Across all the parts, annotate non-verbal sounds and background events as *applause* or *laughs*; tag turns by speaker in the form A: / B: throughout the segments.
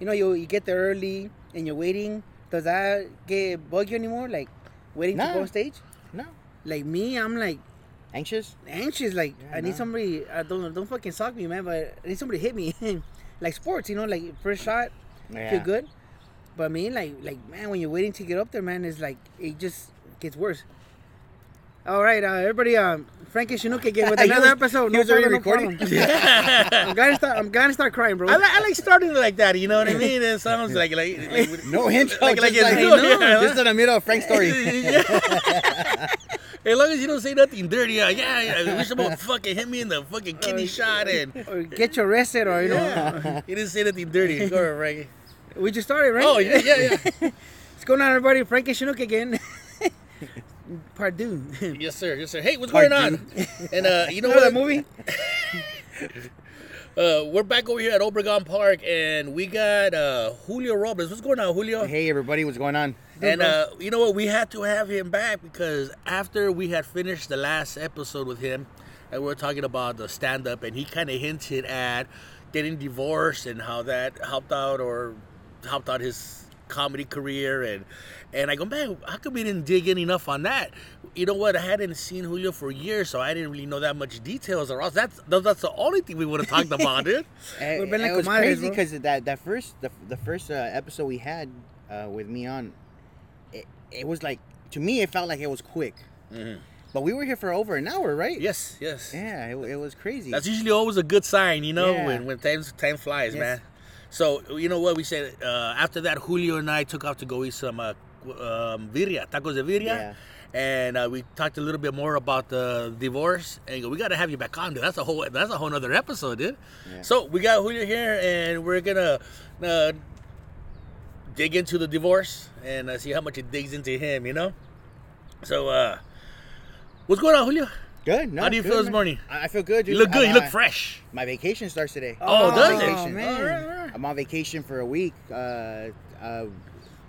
A: you know, you you get there early and you're waiting. Does that get bug you anymore? Like waiting to go on stage?
B: No.
A: Like me, I'm like
B: Anxious?
A: anxious. Like
B: Yeah,
A: I need
B: no.
A: somebody. I don't don't fucking sock me, man. But I need somebody to hit me. *laughs* like sports, you know, like first shot,
B: Yeah.
A: feel good. But me, like like man, when you're waiting to get up there, man, it's like it just gets worse. All right, uh, everybody. Um, Frankie Chinook again with *laughs*
B: He
A: another
B: was-
A: episode.
B: he was already recording?
A: problem. *laughs* I'm gonna start. I'm gonna start crying, bro.
C: I, li- I like starting like that. You know what I mean? It sounds like like, like *laughs*
B: No hint.
C: Like- like
B: just, like,
C: good, yeah.
B: just in the middle of Frank's story.
C: As long as you don't say nothing dirty, uh, yeah, yeah. I wish someone fucking hit me in the fucking kidney shot and
A: or get you arrested, or you know.
C: yeah. You didn't say nothing dirty. Go ahead, Frankie.
A: We just started, right?
C: Oh yeah, yeah, yeah.
A: What's going on, everybody? Frankie Chinook again. Pardon. *laughs*
C: yes, sir. Yes, sir. Hey, what's
B: Part
C: going on? And uh, *laughs* you know what?
A: that movie? *laughs*
C: Uh, we're back over here at Obregon Park, and we got uh, Julio Robles. What's going on, Julio?
B: hey, everybody, what's going on?
C: And uh, you know what? We had to have him back because after we had finished the last episode with him, and we were talking about the stand up, and he kind of hinted at getting divorced and how that helped out or helped out his comedy career. And and I go, man, how come we didn't dig in enough on that? You know what? I hadn't seen Julio for years, so I didn't really know that much details. Or else that's that's the only thing we would have talked about, dude.
B: It, *laughs*
A: We've been like
B: it was crazy because that that first the, the first uh, episode we had uh, with me on, it, it was like to me it felt like it was quick,
C: Mhm.
B: but we were here for over an hour, right?
C: Yes, yes.
B: Yeah, it, it was crazy.
C: That's usually always a good sign, you know,
B: Yeah.
C: when when time time flies,
A: Yes.
C: man. So you know what we said uh, after that, Julio and I took off to go eat some uh, um, birria, tacos de birria,
B: Yeah.
C: and uh, we talked a little bit more about the divorce. And go, we got to have you back on, dude. That's a whole that's a whole other episode, dude.
B: Yeah.
C: So we got Julio here, and we're gonna uh, dig into the divorce and uh, see how much it digs into him, you know. So uh, what's going on, Julio?
B: Good. No,
C: How do you
B: good,
C: feel this
B: man.
C: morning?
B: I I feel good.
C: You look good.
B: I'm,
C: You look
B: uh,
C: fresh.
B: My vacation starts today.
C: Oh, does it?
B: vacation.
A: man.
C: All right, all right.
B: I'm on vacation for a week. Uh, uh,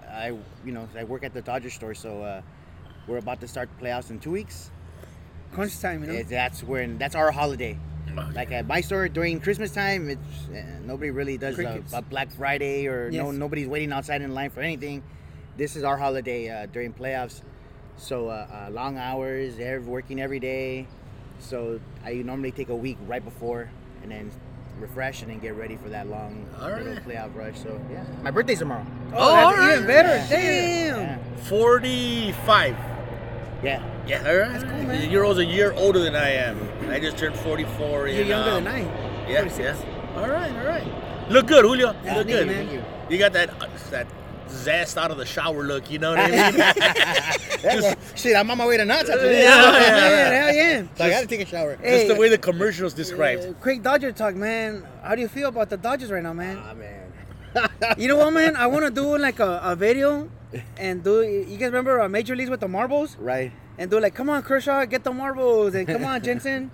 B: I, you know, I work at the Dodger store, so uh, we're about to start playoffs in two weeks.
A: Crunch time, you know.
B: Yeah, that's when that's our holiday. Like at my store during Christmas time, it's uh, nobody really does a,
A: Crickets.
B: a Black Friday or no
A: Yes.
B: nobody's waiting outside in line for anything. This is our holiday uh, during playoffs, so uh, uh, long hours, they're working every day. So I normally take a week right before, and then refresh and then get ready for that long
C: All
B: little
C: right.
B: playoff rush. So yeah, my birthday's tomorrow.
A: Oh,
C: Oh,
A: that's
C: alright.
A: even better.
B: Yeah.
A: Damn.
B: Yeah,
C: 45.
B: yeah.
C: Yeah, all right.
A: That's cool, man.
C: You're almost a year older than I am. I just turned 44.
A: You're
C: in,
A: younger
C: um,
A: than I.
C: Yeah,
A: 46.
C: yeah. All right, all right. Look good, Julio. You
A: Yeah,
C: look
A: thank you,
C: good.
A: man.
B: You.
C: You got that uh, that zest out of the shower look. You know what I mean? *laughs* *laughs*
B: Well, shit, I'm on my way to nuts after this.
C: Yeah, yeah.
A: yeah, hell yeah.
B: So I gotta take a shower.
C: Just the way the commercials described.
A: Uh, quick Dodger talk, man. How do you feel about the Dodgers right now, man?
B: Ah man. *laughs*
A: You know what, man? I want to do like a, a video and do. You guys remember uh, Major Leagues with the marbles?
B: right.
A: And do like, come on, Kershaw, get the marbles, and come on, Jansen,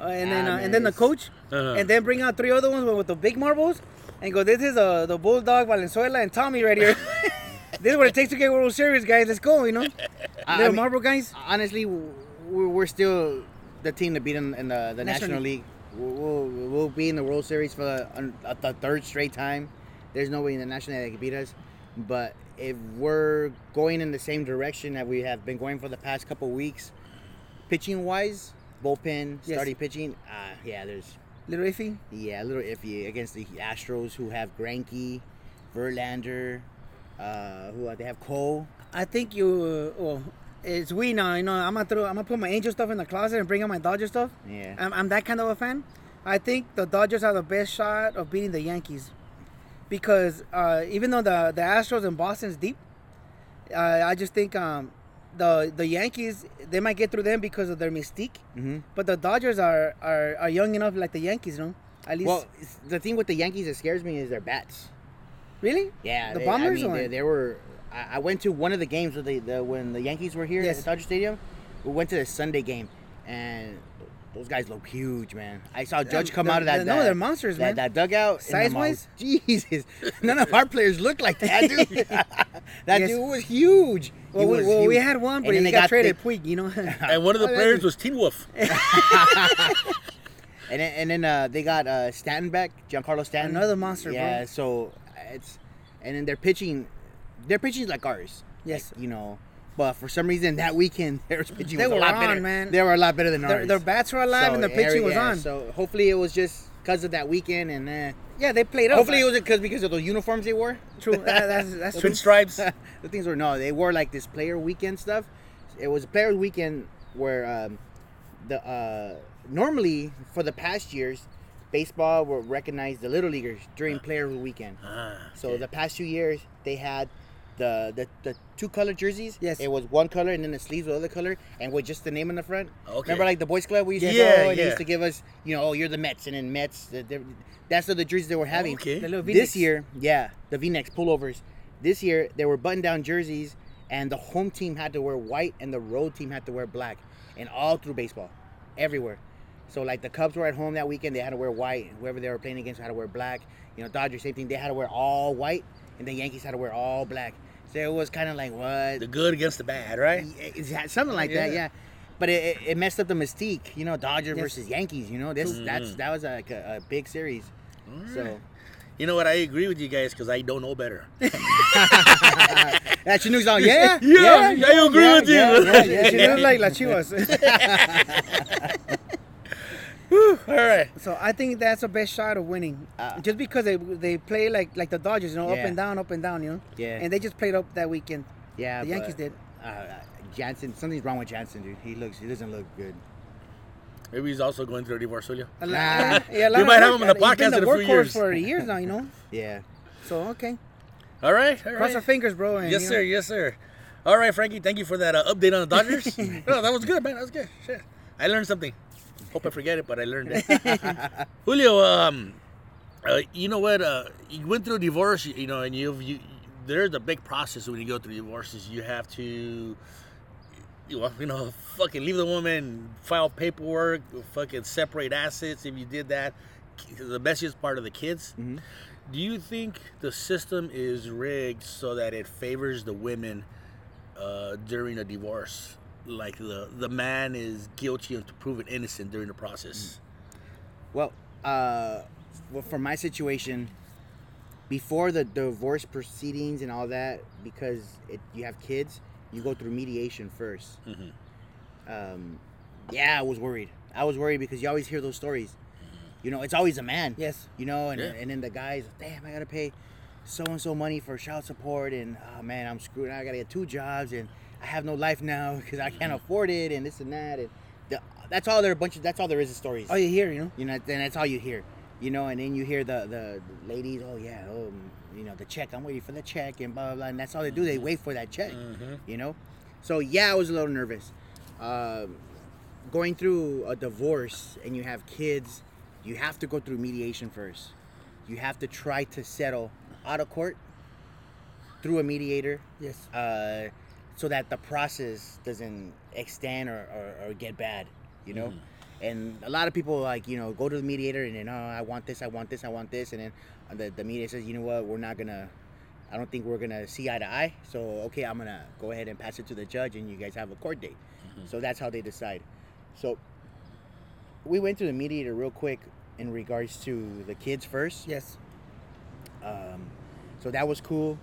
A: uh, and then
B: Ah,
A: uh, and then the coach,
C: Uh-huh.
A: and then bring out three other ones with the big marbles, and go. This is uh, the Bulldog, Valenzuela, and Tommy right here. *laughs* this is what it takes to get World Series, guys. Let's go, you know.
B: I- *laughs* I
A: Little
B: mean-
A: marble guys.
B: Honestly, we're, we're still the team to beat in, in the, the
A: National
B: National, League. We'll, we'll, we'll be in the World Series for the, uh, the third straight time. There's nobody in the National League that can beat us. But if we're going in the same direction that we have been going for the past couple weeks, pitching wise, bullpen,
A: Yes.
B: starting pitching, uh, yeah, there's
A: Little iffy.
B: yeah a little iffy against the Astros who have Greinke, Verlander, uh, who uh, they have Cole.
A: I think you. Uh, well, it's we now. You know, I'm gonna throw. I'm gonna put my Angel stuff in the closet and bring out my Dodger stuff.
B: Yeah.
A: I'm, I'm that kind of a fan. I think the Dodgers have the best shot of beating the Yankees because uh, even though the the Astros in Boston's deep, uh, I just think um, the the Yankees they might get through them because of their mystique.
B: hmm
A: But the Dodgers are, are, are young enough like the Yankees, you know. At least,
B: Well, the thing with the Yankees that scares me is their bats.
A: really,
B: Yeah,
A: The
B: they,
A: Bombers
B: I mean, they, they were. I, I went to one of the games with the, the when the Yankees were here
A: Yes.
B: at Dodger Stadium. We went to the Sunday game, and those guys look huge, man. I saw Judge come
A: they're-
B: out of that.
A: they're- no,
B: that-
A: they're monsters,
B: that,
A: man.
B: That dugout, and I'm all,
A: Size-wise? *laughs*
B: Jesus, *laughs* none of our players look like that, dude. *laughs* that
A: Yes.
B: dude was huge.
A: well, we,
B: was
A: well, we had one, but he
B: they
A: got, traded.
B: they-
A: Puig, you know.
C: And one of the
B: Oh,
C: players was Teen Wolf.
B: And then, and then uh, they got uh, Stanton back, Giancarlo Stanton.
A: Another monster, bro.
B: Yeah, so it's and then they're pitching, their pitching is like ours.
A: Yes.
B: Like, you know. But for some reason that weekend *laughs* their pitching
A: They
B: was a lot
A: on,
B: better.
A: man.
B: They were a lot better than
A: Their,
B: ours.
A: their bats were alive
B: So,
A: and their pitching was
B: yeah,
A: on.
B: So hopefully it was just because of that weekend and uh,
A: yeah, they played up.
B: hopefully it was because because of the uniforms they wore.
A: true. *laughs* That- that's that's true.
C: Twin stripes. *laughs*
B: the things were no, they wore like this player weekend stuff. It was a player weekend where um, the uh, normally for the past years, baseball will recognize the little leaguers during player weekend.
C: Ah,
B: So the past few years they had the the, the two color jerseys.
A: Yes.
B: It was one color and then the sleeves were the other color and with just the name on the front.
C: Okay.
B: Remember like the boys club we used to
C: Yeah,
B: go and they used to give us, you know, oh you're the Mets and then Mets. the- the- That's what the jerseys they were having.
C: Okay.
A: The little
B: This
A: V-necks.
B: year, yeah, the V-necks pullovers. This year they were button-down jerseys, and the home team had to wear white, and the road team had to wear black, and all through baseball, everywhere. So like the Cubs were at home that weekend, they had to wear white. Whoever they were playing against had to wear black. You know, Dodgers same thing, they had to wear all white, and the Yankees had to wear all black. So it was kind of like what
C: the good against the bad, right?
B: it's had something like that,
C: Yeah.
B: yeah. But it, it- it messed up the mystique, you know, Dodgers
A: Yes.
B: versus Yankees. You know, this
C: Mhm.
B: that's that was like a, a big series. So
C: You know what? I agree with you guys because I don't know better. *laughs*
B: that's your news *laughs* on. Yeah,
C: Yeah, I agree
B: yeah,
C: with you.
B: Yeah, yeah, yeah, *laughs*
A: She
B: yeah.
A: looked like La Chivas.
C: All right.
A: so I think that's the best shot of winning.
B: Uh,
A: just because they they play like like the Dodgers, you know, up and down, up and down, you know.
B: Yeah.
A: And they just played up that weekend.
B: Yeah,
A: The Yankees
B: but,
A: did.
B: Uh, Jansen, something's wrong with Jansen, dude. He looks, he doesn't look good.
C: Maybe he's also going through a divorce, Julio.
A: A lot-
B: Nah. *laughs*
A: yeah, a lot
C: You might have
A: work-
C: him on the
A: he's been
C: podcast
A: the
C: in a few
A: workhorse
C: years.
A: for years *laughs* now, you know.
B: Yeah.
A: So okay,
C: All right. All
A: cross
C: right.
A: our fingers, bro. And,
C: Yes, sir.
A: know,
C: Yes, sir. All right, Frankie. Thank you for that uh, update on the Dodgers. *laughs* no, that was good, man. That was good. Shit. I learned something. Hope I forget it, but I learned it. *laughs* *laughs* Julio, um, uh, you know what? Uh, you went through a divorce, you, know, and you've you. There's a big process when you go through divorces. You have to, you know, fucking leave the woman, file paperwork, fucking separate assets. If you did that, the messiest part of the kids.
B: Mhm.
C: Do you think the system is rigged so that it favors the women uh, during a divorce? Like the the man is guilty and proven innocent during the process.
B: Well, uh, well, for my situation, before the divorce proceedings and all that, because it, you have kids, you go through mediation 1st
C: Mhm.
B: Um, yeah, I was worried. I was worried because you always hear those stories. You know, it's always a man.
A: Yes.
B: You know, and,
C: Yeah.
B: and then the guys, damn, I gotta pay so and so money for child support, and oh man, I'm screwed. I gotta get two jobs, and I have no life now because I can't afford it, and this and that, and the, that's all there. A bunch of that's all there is of stories.
A: all you hear, you know.
B: You know, then that's all you hear. You know, and then you hear the the ladies, oh yeah, oh, mm, you know, the check. I'm waiting for the check, and blah blah blah. And that's all they do. They wait for that check.
C: Mhm.
B: You know, so yeah, I was a little nervous. Um, going through a divorce and you have kids, you have to go through mediation first. You have to try to settle out of court through a mediator
A: Yes.
B: uh, so that the process doesn't extend or, or, or get bad, you know. And a lot of people like you know go to the mediator and then oh I want this I want this I want this and then the the mediator says you know what we're not gonna I don't think we're gonna see eye to eye so okay I'm gonna go ahead and pass it to the judge and you guys have a court date. So that's how they decide. So we went to the mediator real quick in regards to the kids first.
A: Yes.
B: Um, so that was cool,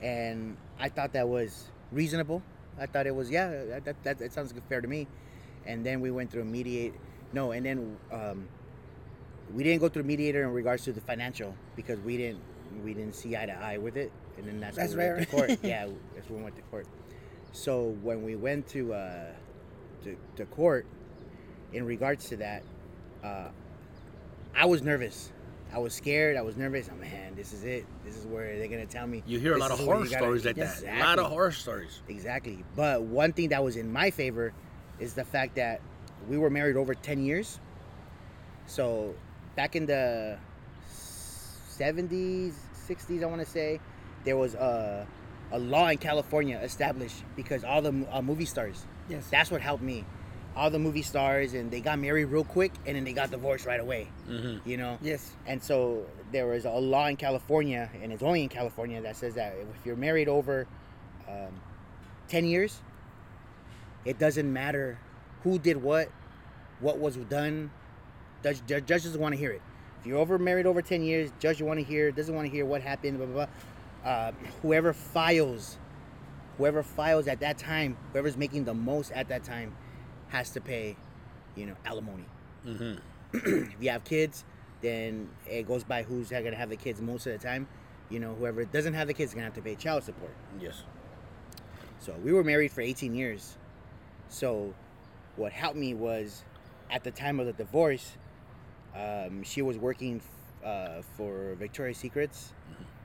B: and I thought that was reasonable. I thought it was yeah, that that, that, sounds fair to me. And then we went through a mediate. No, and then um, we didn't go through mediator in regards to the financial because we didn't we didn't see eye to eye with it, and then that's,
A: That's
B: when we went to
A: rare.
B: court. *laughs* yeah, that's when we went to court. So when we went to uh, to, to court, in regards to that, uh, I was nervous. I was scared. I was nervous. Oh man, this is it. This is where they're gonna tell me.
C: You hear a lot of horror
B: you gotta-
C: stories like
B: Yes,
C: that. A lot of horror stories.
B: Exactly. But one thing that was in my favor is the fact that we were married over 10 years. So back in the 70s, 60s, I want to say, there was a, a law in California established because all the uh, movie stars,
A: Yes.
B: that's what helped me. All the movie stars, and they got married real quick, and then they got divorced right away.
C: Mm-hmm.
B: You know,
A: yes.
B: and so there was a law in California, and it's only in California that says that if you're married over um, 10 years, it doesn't matter who did what, what was done. Judge, judge, judge doesn't want to hear it. If you're over married over 10 years, judge you want to hear, doesn't want to hear what happened, blah, blah, blah. Uh, whoever files, whoever files at that time, whoever's making the most at that time has to pay, you know, alimony.
C: Mm-hmm. *clears throat*
B: if you have kids, then it goes by who's to have the kids most of the time. You know, whoever doesn't have the kids is to have to pay child support.
C: Yes.
B: So we were married for 18 years. So what helped me was at the time of the divorce, um, she was working uh, for Victoria's Secrets.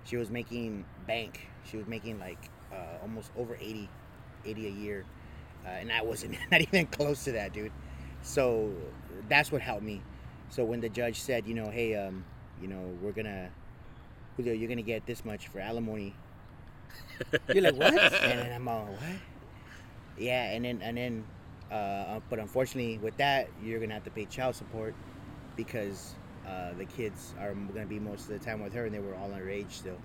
B: She was making bank. She was making like uh, almost over 80, 80 a year. Uh, and I wasn't *laughs* not even close to that, dude. So that's what helped me. So when the judge said, you know, hey, um, you know, we're gonna, Julio, you're gonna get this much for alimony. *laughs*
A: You're like, what?
B: and then I'm all, what? Yeah, and then and then, uh, but unfortunately, with that, you're gonna have to pay child support because uh, the kids are gonna be most of the time with her, and they were all underage still.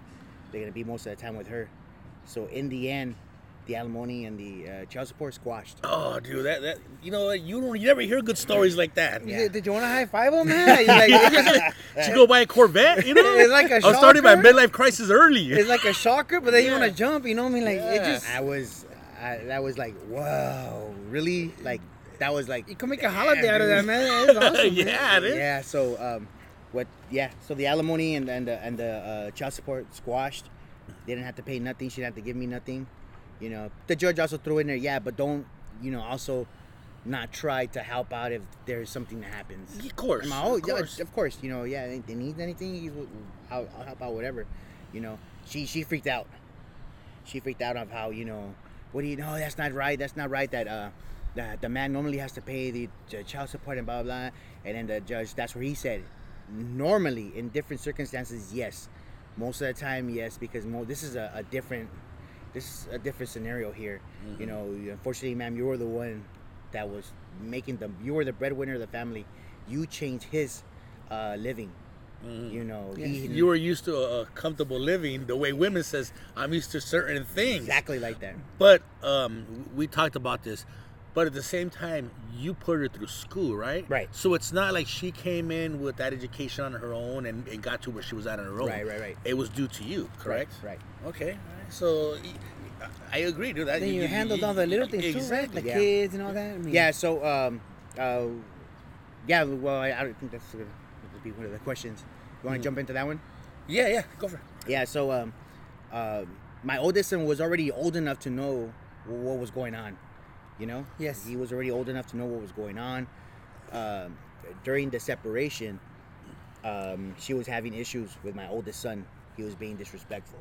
B: They're gonna be most of the time with her. So in the end, the alimony and the uh, child support squashed.
C: Oh, dude, that that you know you don't you never hear good stories like that.
B: Yeah.
A: Did, did you want to high five him, man? *laughs* You're like, it's, just-
C: Should go buy a Corvette, you know? *laughs*
A: It's like a
C: I was starting my midlife crisis early.
A: it's like a shocker, but then you want to jump. You know what I mean? Like it just
B: I was, I, that was like, whoa, really? Like that was like
A: you can make a holiday
B: Damn,
A: out of that,
B: dude.
A: man. It's *laughs* awesome. man.
C: yeah, it is.
B: Yeah. So, um, what? Yeah. So the alimony and and the and the uh, child support squashed. They didn't have to pay nothing. She didn't have to give me nothing. You know, the judge also threw in there, yeah, but don't, you know, also not try to help out if there's something that happens.
C: Of course.
B: Oh,
C: of
B: yeah,
C: course.
B: of course. You know, yeah, they need anything, I'll, I'll help out, whatever. You know, she she freaked out. She freaked out of how you know, what do you know? That's not right. That's not right. That uh, that the man normally has to pay the, the child support and blah blah. blah. And then the judge, that's where he said, normally in different circumstances, yes. Most of the time, yes, because mo- this is a, a different, this is a different scenario here. You know, unfortunately, ma'am, you were the one that was making them. you were the breadwinner of the family. You changed his uh, living. You know, he,
C: You were used to a, a comfortable living the way women says I'm used to certain things.
B: exactly like that.
C: But um, we talked about this. But at the same time, you put her through school, right?
B: Right.
C: So it's not like she came in with that education on her own and, and got to where she was at on her own.
B: Right, right, right.
C: It was due to you, correct?
B: Right.
C: Okay. So I agree, dude.
A: Then you handled all the little things too, right? The
B: Yeah.
A: kids and all that. I mean,
B: Yeah. So, um, uh, yeah. Well, I, I don't think that's gonna be one of the questions. You want to jump into that one?
C: Yeah, yeah. Go for it.
B: Yeah. So, um, uh, my oldest son was already old enough to know what was going on. You know.
A: Yes.
B: He was already old enough to know what was going on. Um, during the separation, um, she was having issues with my oldest son. He was being disrespectful.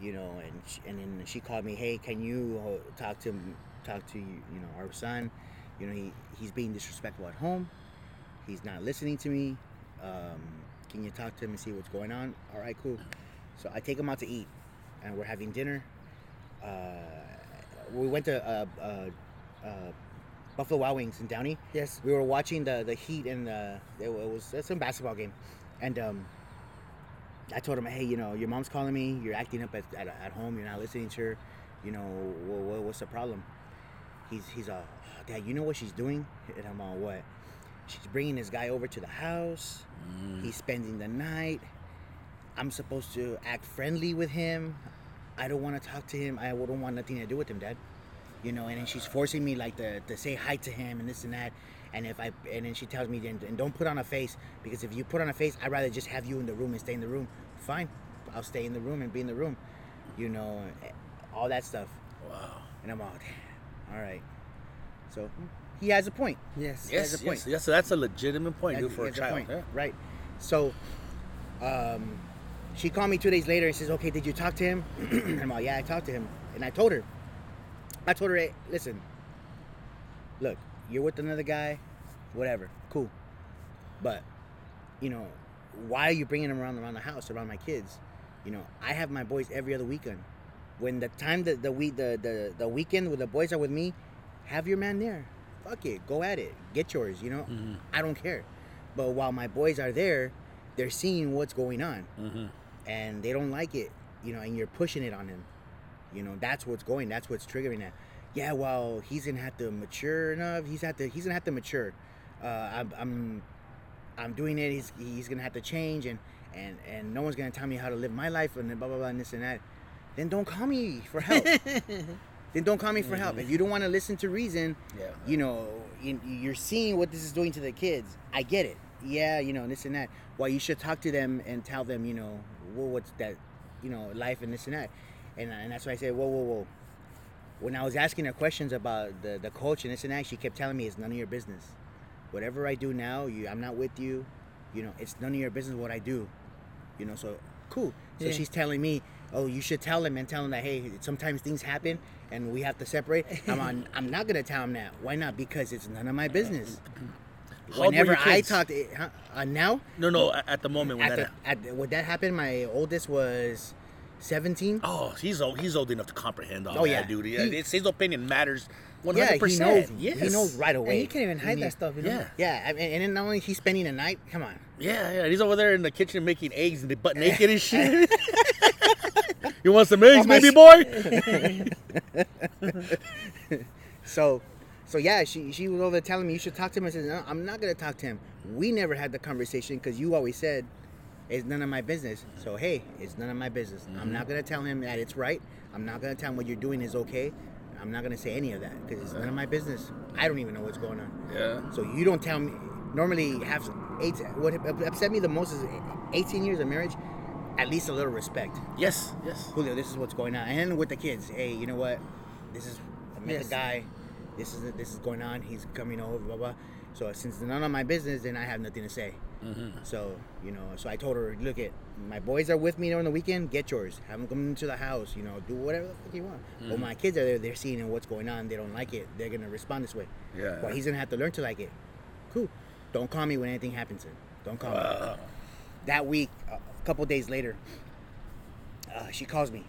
B: You know, and she, and then she called me. Hey, can you uh, talk to him- talk to you you know our son? You know, he he's being disrespectful at home. He's not listening to me. Um, can you talk to him and see what's going on? All right, cool. So I take him out to eat, and we're having dinner. Uh, we went to uh, uh, uh, Buffalo Wild Wings in Downey.
A: Yes.
B: We were watching the the Heat and the it was it's some basketball game, and um, I told him, hey, you know, your mom's calling me. You're acting up at, at, at home. You're not listening to her. You know, what, what's the problem? He's he's all, "Oh, Dad, you know what she's doing? And I'm all, what? She's bringing this guy over to the house. Mm. He's spending the night. I'm supposed to act friendly with him. I don't want to talk to him. I don't want nothing to do with him, Dad. You know, and then she's forcing me like to, to say hi to him and this and that. And if I and then she tells me then and don't put on a face because if you put on a face, I'd rather just have you in the room and stay in the room. Fine, I'll stay in the room and be in the room. You know, all that stuff.
C: Wow.
B: And I'm all, all right. So he has a point.
A: Yes.
C: Yes,
B: That's a
C: yes,
B: point.
C: yes. So that's a legitimate point, dude,
B: That's-
C: for a
B: that's the
C: child.
B: point,
C: Yeah.
B: Right. So, um, she called me two days later and says, "Okay, did you talk to him?" *clears throat* and I'm like, "Yeah, I talked to him." And I told her, I told her, hey, "Listen, look, you're with another guy, whatever, cool, but you know, why are you bringing him around around the house, around my kids? You know, I have my boys every other weekend. When the time that the week the, the the weekend when the boys are with me, have your man there. Fuck it, go at it, get yours. You know, I don't care. But while my boys are there, they're seeing what's going on,
C: Mm-hmm.
B: and they don't like it. You know, and you're pushing it on them. You know, that's what's going. That's what's triggering that. Yeah, well, he's gonna have to mature enough. He's have to. He's gonna have to mature. Uh, I'm, I'm I'm doing it. He's he's gonna have to change, and and and no one's gonna tell me how to live my life, and then blah blah blah and this and that. Then don't call me for help. *laughs* then don't call me for help. If you don't want to listen to reason,
C: Yeah.
B: you know, you, you're seeing what this is doing to the kids. I get it. Yeah, you know, this and that. Well, you should talk to them and tell them, you know, well, what's that, you know, life and this and that. And, and that's why I say, whoa, whoa, whoa. When I was asking her questions about the, the coach and this and that, she kept telling me it's none of your business. Whatever I do now, you, I'm not with you. You know, it's none of your business what I do. You know, so cool. So
A: Yeah.
B: she's telling me, oh, you should tell him and tell him that, hey, sometimes things happen and we have to separate. *laughs* I'm on, I'm not gonna tell him that. Why not? Because it's none of my uh, business.
C: Uh, uh, How
B: Whenever I talked, eh, huh, uh, now,
C: No, no. At, at the moment when
B: at
C: that.
B: the, at, when that happened, my oldest was 17.
C: Oh, he's old. He's old enough to comprehend all
B: Oh,
C: that,
B: yeah.
C: dude. Yeah,
B: He-
C: it's, his opinion matters one
B: yeah,
C: hundred
B: he knows.
C: percent. Yes,
B: He knows right away.
A: And you can't even hide
B: He-
A: that stuff, you know?
C: Yeah,
B: Yeah, I mean, and then not only he's spending the night. Come on.
C: yeah, yeah. He's over there in the kitchen making eggs and butt *laughs* naked and shit. *laughs* you want some eggs, baby
B: s-
C: boy? *laughs*
B: So, so yeah, she she was over there telling me you should talk to him. I said, no, I'm not gonna talk to him. We never had the conversation because you always said it's none of my business. So hey, it's none of my business. I'm mm-hmm. not gonna tell him that it's right. I'm not gonna tell him what you're doing is okay. I'm not gonna say any of that because it's none of my business. I don't even know what's going on.
C: yeah.
B: So you don't tell me. Normally, have eight. What upset me the most is 18 years of marriage. At least a little respect.
C: Yes, yes.
B: Julio, this is what's going on. And with the kids, hey, you know what? This is I met
A: Yes.
B: the guy. This is this is going on. He's coming over. Blah blah. So since it's none of my business, then I have nothing to say. Mm-hmm. So you know, so I told her, look, it my boys are with me on the weekend. Get yours. Have them come into the house. You know, do whatever the fuck you want. Well, mm-hmm. my kids are there. They're seeing what's going on. They don't like it. They're gonna respond this way.
C: Yeah.
B: Well, he's gonna have to learn to like it. Cool. Don't call me when anything happens. Then. Don't call me
C: uh.
B: that week, a couple days later, uh, she calls me.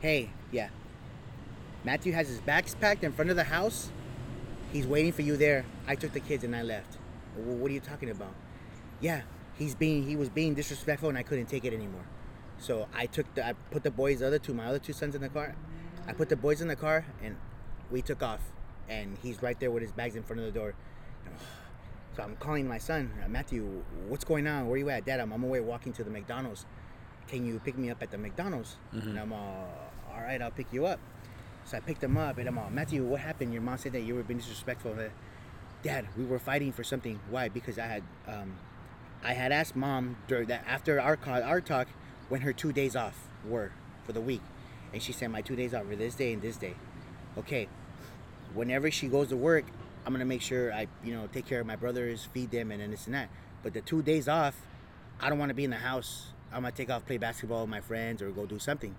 B: Hey, yeah. Matthew has his bags packed in front of the house. He's waiting for you there. I took the kids and I left. "Well, what are you talking about? Yeah, he's being he was being disrespectful and I couldn't take it anymore. So I took the I put the boys, the other two, my other two sons in the car. I put the boys in the car and we took off. And he's right there with his bags in front of the door. *sighs* So I'm calling my son, uh, Matthew, what's going on? Where are you at? Dad, I'm on my way walking to the McDonald's. Can you pick me up at the McDonald's? And I'm all, all right, I'll pick you up. So I picked him up and I'm all, Matthew, what happened? Your mom said that you were being disrespectful. Dad, we were fighting for something. Why? Because I had, um, I had asked mom during that after our call, our talk, when her two days off were for the week, and she said my two days off were this day and this day. Okay, whenever she goes to work, I'm gonna make sure I, you know, take care of my brothers, feed them, and then this and that. But the two days off, I don't want to be in the house. I'm gonna take off, play basketball with my friends, or go do something.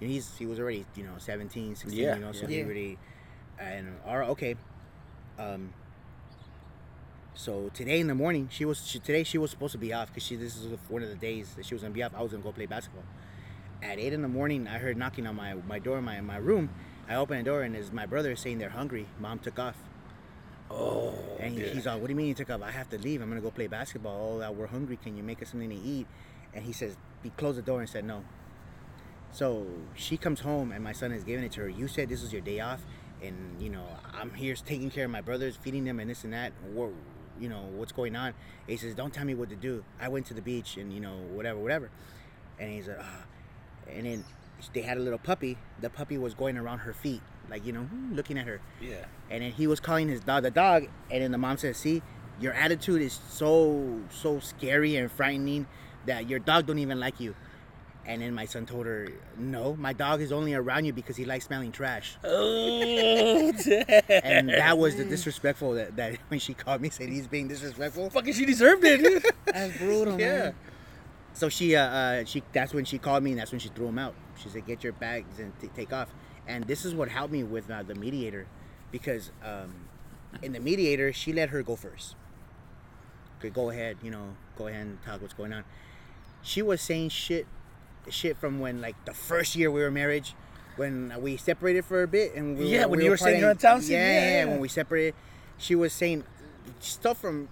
B: And he's he was already, you know, 17, 16,
C: Yeah,
B: you know, so
C: yeah.
B: he already, and all right, okay. Um. So today in the morning, she was she, today she was supposed to be off because she this is one of the days that she was gonna be off. I was gonna go play basketball. At eight in the morning, I heard knocking on my my door, in my my room. I open the door and it's my brother saying they're hungry. Mom took off.
C: Oh,
B: And he- he's like, "What do you mean you took off? I have to leave. I'm gonna go play basketball. Oh, we're hungry. Can you make us something to eat?" And he says, he closed the door and said no. So she comes home and my son is giving it to her. You said this was your day off, and you know I'm here taking care of my brothers, feeding them, and this and that. What, you know what's going on? he says, "Don't tell me what to do. I went to the beach and you know whatever, whatever." And he's like, ah. and then they had a little puppy. The puppy was going around her feet, like you know, looking at her.
C: yeah.
B: And then he was calling his dog the dog, and then the mom says "See, your attitude is so so scary and frightening that your dog don't even like you." And then my son told her, "No, my dog is only around you because he likes smelling trash." *laughs*
C: Oh,
B: And that was the disrespectful that, that *laughs* when she called me, said he's being disrespectful.
C: fucking she deserved it. *laughs*
B: That's brutal,
C: Yeah.
B: man. So she, uh, uh, she, that's when she called me, and that's when she threw him out. She said, "Get your bags and t- take off." And this is what helped me with uh, the mediator, because um, in the mediator, she let her go first. Okay, go ahead, you know, go ahead and talk what's going on. She was saying shit, shit from when like the first year we were married, when we separated for a bit, and we
C: Yeah,
B: were,
C: when
B: we
C: you were saying you're in town,
B: yeah,
C: yeah,
B: yeah,
C: yeah.
B: when we separated, she was saying stuff from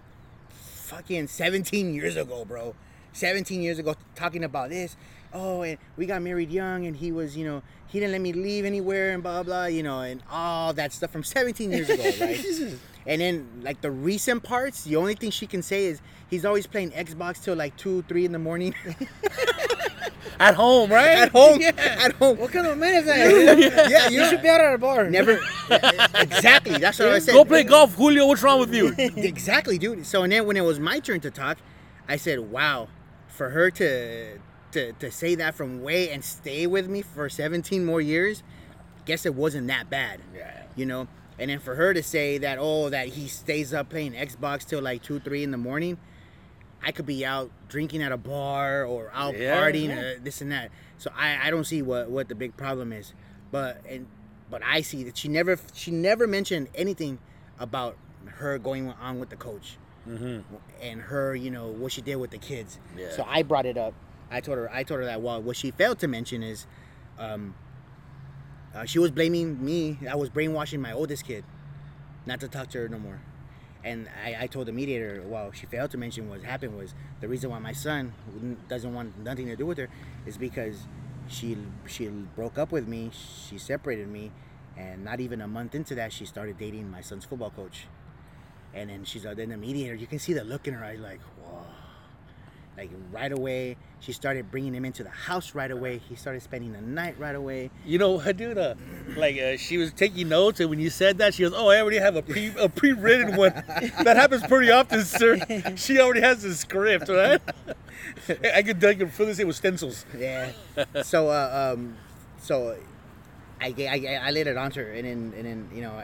B: fucking 17 years ago, bro. 17 years ago, talking about this. oh, and we got married young, and he was, you know, he didn't let me leave anywhere, and blah blah, you know, and all that stuff from 17 years ago, *laughs* right? and then like the recent parts, the only thing she can say is he's always playing Xbox till like two, three in the morning *laughs*
C: At home, right?
B: at home. *laughs*
C: Yeah.
B: At home.
A: What kind of man is that?
B: Yeah,
A: you
B: yeah.
A: should be out at a bar.
B: Never. *laughs* exactly. That's what I said.
C: Go play golf, Julio. What's wrong with you? *laughs*
B: exactly, dude. So and then when it was my turn to talk, I said, "Wow, for her to to to say that from way and stay with me for 17 more years, guess it wasn't that bad."
C: Yeah.
B: You know. And then for her to say that, oh, that he stays up playing Xbox till like two, three in the morning, I could be out drinking at a bar or out
C: Yeah,
B: partying,
C: yeah.
B: uh, this and that. So I, I don't see what, what the big problem is, but and but I see that she never she never mentioned anything about her going on with the coach and her you know what she did with the kids.
C: Yeah.
B: So I brought it up. I told her I told her that well what she failed to mention is, um, uh, she was blaming me. I was brainwashing my oldest kid, not to talk to her no more. And I, I told the mediator, well, she failed to mention what happened was the reason why my son doesn't want nothing to do with her is because she she broke up with me, she separated me, and not even a month into that, she started dating my son's football coach. And then she's then the mediator, you can see the look in her eyes, like. Like right away, she started bringing him into the house right away. He started spending the night right away.
C: You know? Uh, like uh, she was taking notes, and when you said that, she goes, "Oh, I already have a pre a pre-written one." *laughs* that happens pretty often, sir. She already has a script, right? I could I could fill this in with stencils.
B: Yeah. so, uh, um, so I, I, I laid it on to her, and then, and then, you know,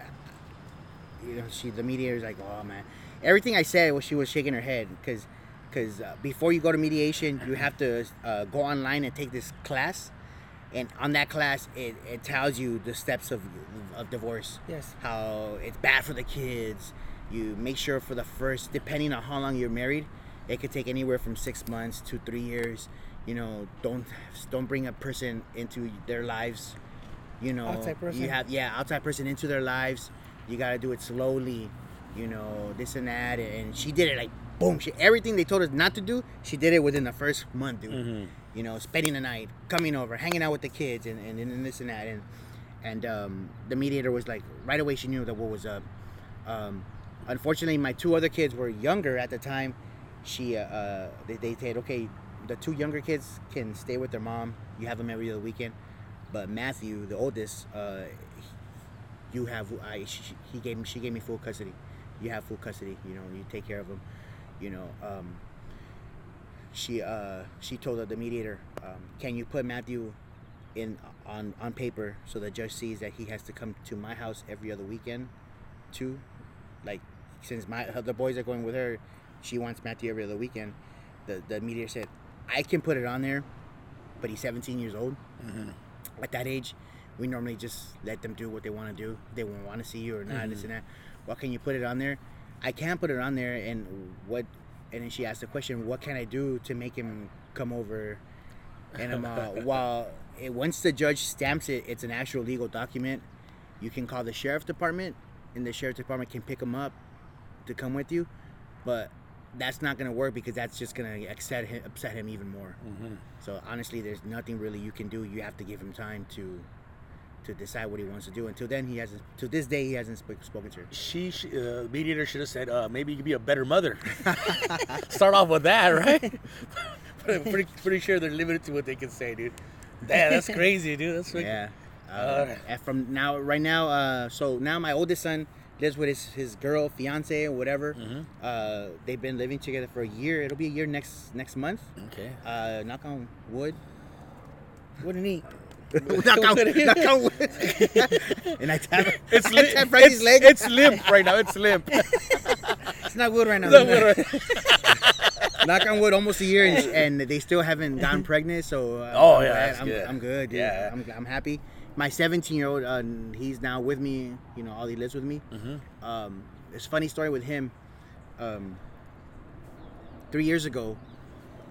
B: you know, she, the mediator's like, oh man, everything I said was she was shaking her head because, because uh, before you go to mediation, you have to uh, go online and take this class, and on that class, it, it tells you the steps of of divorce.
A: Yes.
B: How it's bad for the kids. You make sure for the first, depending on how long you're married, it could take anywhere from six months to three years. You know, don't don't bring a person into their lives. You know,
A: Outside person.
B: you have yeah, outside person into their lives. You gotta do it slowly. You know, this and that, and she did it like boom. She everything they told us not to do, she did it within the first month, dude. You know, spending the night, coming over, hanging out with the kids, and, and, and this and that, and and um, the mediator was like right away she knew that what was up. Um, unfortunately, my two other kids were younger at the time. She uh, uh, they, they said okay, the two younger kids can stay with their mom. You have them every other weekend, but Matthew, the oldest, uh, you have I she, he gave me she gave me full custody. You have full custody. You know you take care of him. You know. Um, she uh, she told the mediator, um, "Can you put Matthew in on on paper so the judge sees that he has to come to my house every other weekend, too? Like since my the boys are going with her, she wants Matthew every other weekend. The the mediator said, I can put it on there, but he's 17 years old. At that age, we normally just let them do what they want to do. They won't want to see you or not, this and that. Well, can you put it on there? I can't put it on there, and what? And then she asked the question, "What can I do to make him come over?" And um, uh, *laughs* while it, once the judge stamps it, it's an actual legal document. You can call the sheriff department, and the sheriff department can pick him up to come with you. But that's not gonna work because that's just gonna upset him, upset him even more. So honestly, there's nothing really you can do. You have to give him time to to decide what he wants to do. Until then, he hasn't. To this day, he hasn't sp- spoken to her.
C: She, sh- uh, mediator should have said, uh, maybe you could be a better mother. *laughs* *laughs* Start off with that, right? *laughs* but I'm pretty, pretty sure they're limited to what they can say, dude. Damn, that's crazy, dude. That's freaking-
B: Yeah. Uh, and from now, right now, uh, so now my oldest son lives with his, his girl, fiance, or whatever.
C: Mm-hmm.
B: Uh, they've been living together for a year. It'll be a year next next month.
C: Okay.
B: Uh, knock on wood.
A: Wouldn't eat. *laughs*
B: knock, on, knock on *laughs* and I tap,
C: It's,
B: I
C: li-
B: tap Frankie's
C: it's,
B: leg.
C: it's limp right now. It's limp. *laughs*
A: It's not wood right now.
C: No, what do I-
B: knock on wood, almost a year, and, and they still haven't gotten pregnant. So uh,
C: Oh,
B: I'm
C: yeah,
B: I'm,
C: good.
B: I'm good. Dude.
C: Yeah.
B: I'm, I'm happy. My 17 year old, uh, he's now with me. You know, all he lives with me.
C: Mm-hmm.
B: Um, it's funny story with him. Um, three years ago,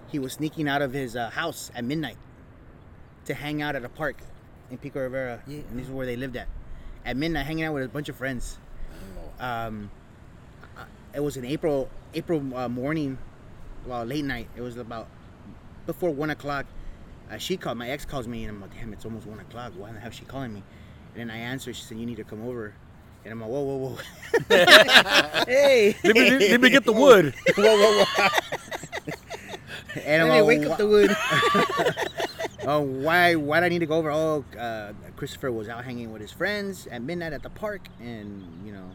B: he was sneaking out of his uh, house at midnight to hang out at a park in Pico Rivera,
A: Yeah.
B: and this is where they lived at. At midnight, hanging out with a bunch of friends. Um, uh, it was an April April uh, morning, well, late night. It was about before one o'clock. uh, she called my ex calls me and I'm like, damn, it's almost one o'clock. Why the hell is she calling me? And then I answer. She said, you need to come over. And I'm like, whoa, whoa, whoa, *laughs*
A: Hey. *laughs*
C: Let me, let me get the wood. *laughs*
B: whoa, whoa, whoa. and I'm like,
A: wake up the wood.
B: Oh, why? Why would I need to go over? Oh, uh, Christopher was out hanging with his friends at midnight at the park, and you know,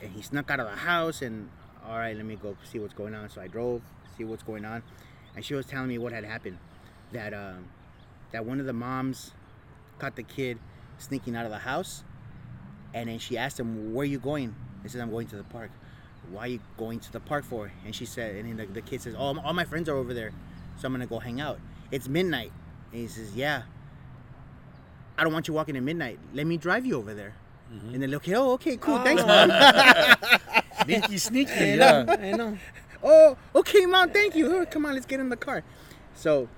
B: and he snuck out of the house. And all right, let me go see what's going on. So I drove, see what's going on, and she was telling me what had happened. That um, that one of the moms caught the kid sneaking out of the house, and then she asked him, "Where are you going?" He said, "I'm going to the park." Why are you going to the park for? And she said, and then the, the kid says, "Oh, all my friends are over there, so I'm gonna go hang out." It's midnight. And he says, Yeah. I don't want you walking at midnight. Let me drive you over there. And then look, at oh, okay, cool. Thanks,
A: Oh.
B: mom. *laughs*
C: Sneaky, sneaky.
A: I
C: Yeah.
A: know. I know.
B: oh, okay, mom. Thank you. Oh, come on, let's get in the car. So,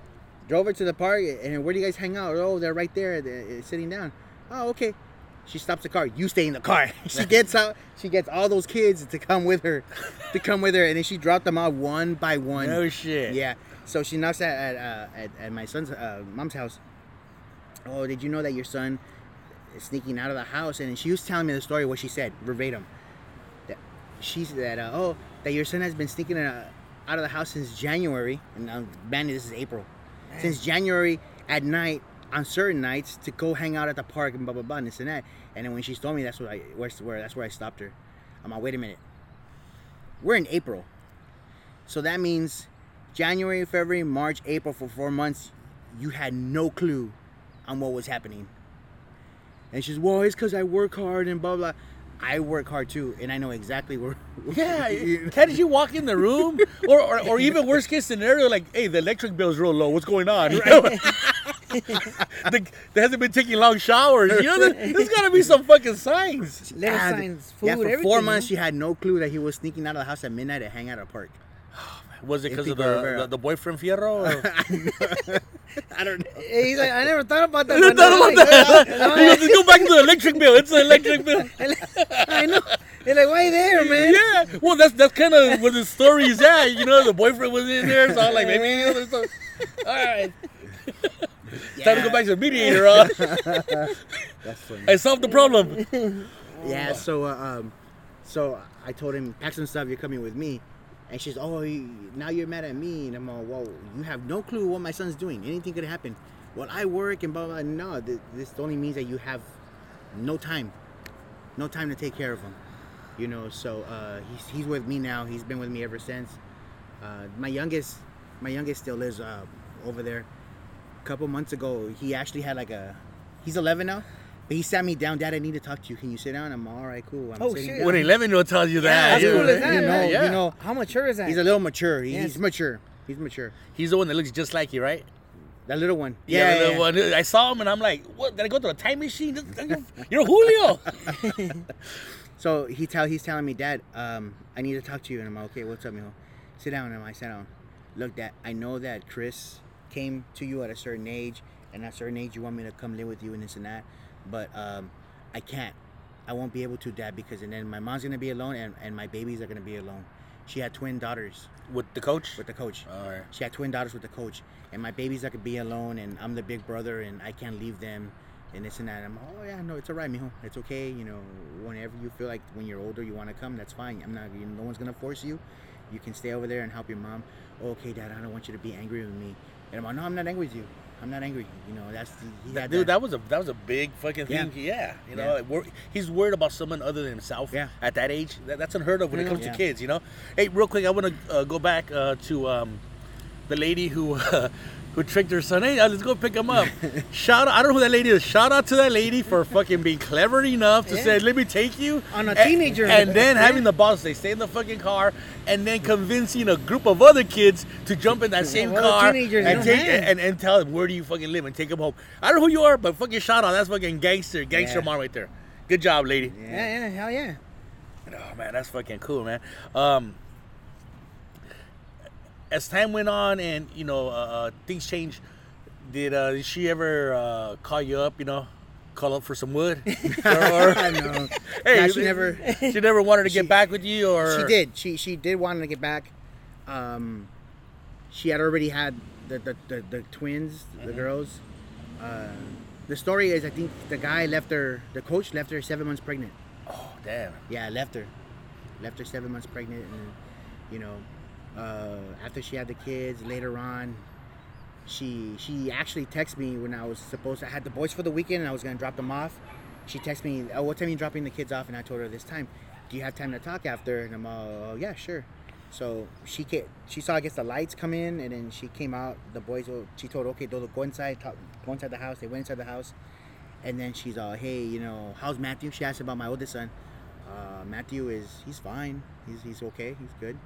B: drove her to the park. And where do you guys hang out? Oh, they're right there, they're, uh, sitting down. Oh, okay. She stops the car. You stay in the car. *laughs* she gets out. She gets all those kids to come with her, to come with her, and then she dropped them off one by one.
C: No shit.
B: Yeah. So she knocks at at, uh, at, at my son's uh, mom's house. Oh, did you know that your son is sneaking out of the house? And she was telling me the story. What she said verbatim. That she said that uh, oh that your son has been sneaking uh, out of the house since January. And uh, man, this is April. Since January at night on certain nights to go hang out at the park and blah blah blah and this and that. And then when she told me that's what I where, where that's where I stopped her. I'm like, wait a minute. We're in April. So that means January, February, March, April for four months, you had no clue on what was happening. And she's, well, it's because I work hard and blah, blah. I work hard too, and I know exactly where. *laughs*
C: Yeah, *laughs* can't you walk in the room, or, or or even worst case scenario, like, hey, the electric bill's real low. What's going on? *laughs* the, they hasn't been taking long showers. You know, there, there's got to be some fucking signs.
A: Little signs, food,
B: yeah, for
A: everything.
B: four months, she had no clue that he was sneaking out of the house at midnight to hang out at a park. *sighs*
C: Was it because of the, the the boyfriend Fierro? or- *laughs* *laughs*
B: I don't know.
A: Eh, he's like, I never thought about that.
C: I *laughs*
A: one.
C: thought about
A: like,
C: that. He goes, Let's go back to the electric bill. It's the electric bill.
A: I know. He's like, why you there, man?
C: Yeah, well, that's that's kind of where the story is at. You know, the boyfriend was in there, so I'm like, maybe. You know, there's all right, time to go back to the mediator. Huh? *laughs*
B: That's funny.
C: I solved the problem. *laughs*
B: Yeah, so uh, um, so I told him pack some stuff. You're coming with me, and she's oh you, now you're mad at me, and I'm all well you have no clue what my son's doing. Anything could happen. Well, I work and blah blah. No, th- this only means that you have no time, no time to take care of him. You know, so uh, he's he's with me now. He's been with me ever since. Uh, my youngest, my youngest still lives uh, over there. A couple months ago, he actually had like a. He's 11 now, but he sat me down. Dad, I need to talk to you. Can you sit down? I'm all right, cool. I'm
A: Oh,
B: sitting
A: shit.
B: down.
C: When 11 year old tells you that,
A: how
C: dude,
A: cool is that,
B: you know,
A: man?
C: Yeah.
B: you know,
A: How mature is that?
B: he's a little mature. He-
A: Yes.
B: He's mature. He's mature.
C: he's the one that looks just like you, right?
B: That little one.
C: Yeah,
B: Yeah,
C: the
B: yeah,
C: one. I saw him and I'm like, what? Did I go to a time machine? You're Julio. *laughs* *laughs*
B: So he tell he's telling me, Dad, um, I need to talk to you. And I'm like, okay, what's up, mijo? Sit down. And I sat down. Look, Dad, I know that Chris came to you at a certain age, and at a certain age you want me to come live with you and this and that, but um, I can't. I won't be able to, Dad, because and then my mom's gonna be alone, and, and my babies are gonna be alone. She had twin daughters
C: With the coach?
B: with the coach.
C: All right.
B: She had twin daughters with the coach, and my babies are gonna be alone, and I'm the big brother, and I can't leave them, and this and that. I'm, oh yeah, no, it's alright, mijo. It's okay. You know, whenever you feel like when you're older you want to come, that's fine. I'm not. You no one's gonna force you. You can stay over there and help your mom. Oh, okay, Dad, I don't want you to be angry with me. And I'm like, no, I'm not angry with you. I'm not angry. You know, that's the, he
C: That- dude,
B: that.
C: that was a that was a big fucking
B: Yeah.
C: thing. Yeah, you know,
B: Yeah.
C: like, wor- he's worried about someone other than himself.
B: Yeah.
C: at that age, that, that's unheard of when it comes
B: Yeah.
C: to kids. You know. Hey, real quick, I want to uh, go back uh, to um, the lady who uh, *laughs* who tricked her son. Hey, uh, let's go pick him up. *laughs* Shout out! I don't know who that lady is. Shout out to that lady for *laughs* fucking being clever enough to
A: Yeah.
C: say, "Let me take you."
A: On a
C: And-
A: teenager.
C: and then
A: Yeah.
C: having the boss say, "Stay in the fucking car," and then convincing a group of other kids to jump in that same
A: Well,
C: car and take and, and tell them where do you fucking live and take them home. I don't know who you are, but fucking shout out. That's fucking gangster, gangster
B: Yeah.
C: mom right there. Good job, lady.
A: Yeah, yeah, hell yeah.
C: Oh man, that's fucking cool, man. Um, as time went on and you know uh, uh, things changed, did uh, did she ever uh, call you up? You know, call up for some wood? *laughs* *laughs* or, or-
B: I *laughs*
C: hey,
B: Nah, she never.
C: she never wanted to get back with you, or
B: She did. She she did want to get back. Um, she had already had the the, the, the twins, the girls. Uh, the story is, I think the guy left her, the coach left her seven months pregnant.
C: Oh damn.
B: Yeah, left her, left her seven months pregnant, and you know, uh, after she had the kids, later on, she she actually texted me when I was supposed to I had the boys for the weekend and I was gonna drop them off. She texted me, "Oh, what time are you dropping the kids off?" And I told her this time. Do you have time to talk after? And I'm all, oh, yeah, sure. So she came, she saw I guess the lights come in, and then she came out. The boys, she told, okay, Dodo, go inside, talk, go inside the house. They went inside the house, and then she's all, hey, you know, how's Matthew? She asked about my oldest son. Uh, Matthew is, he's fine. He's, he's okay. He's good.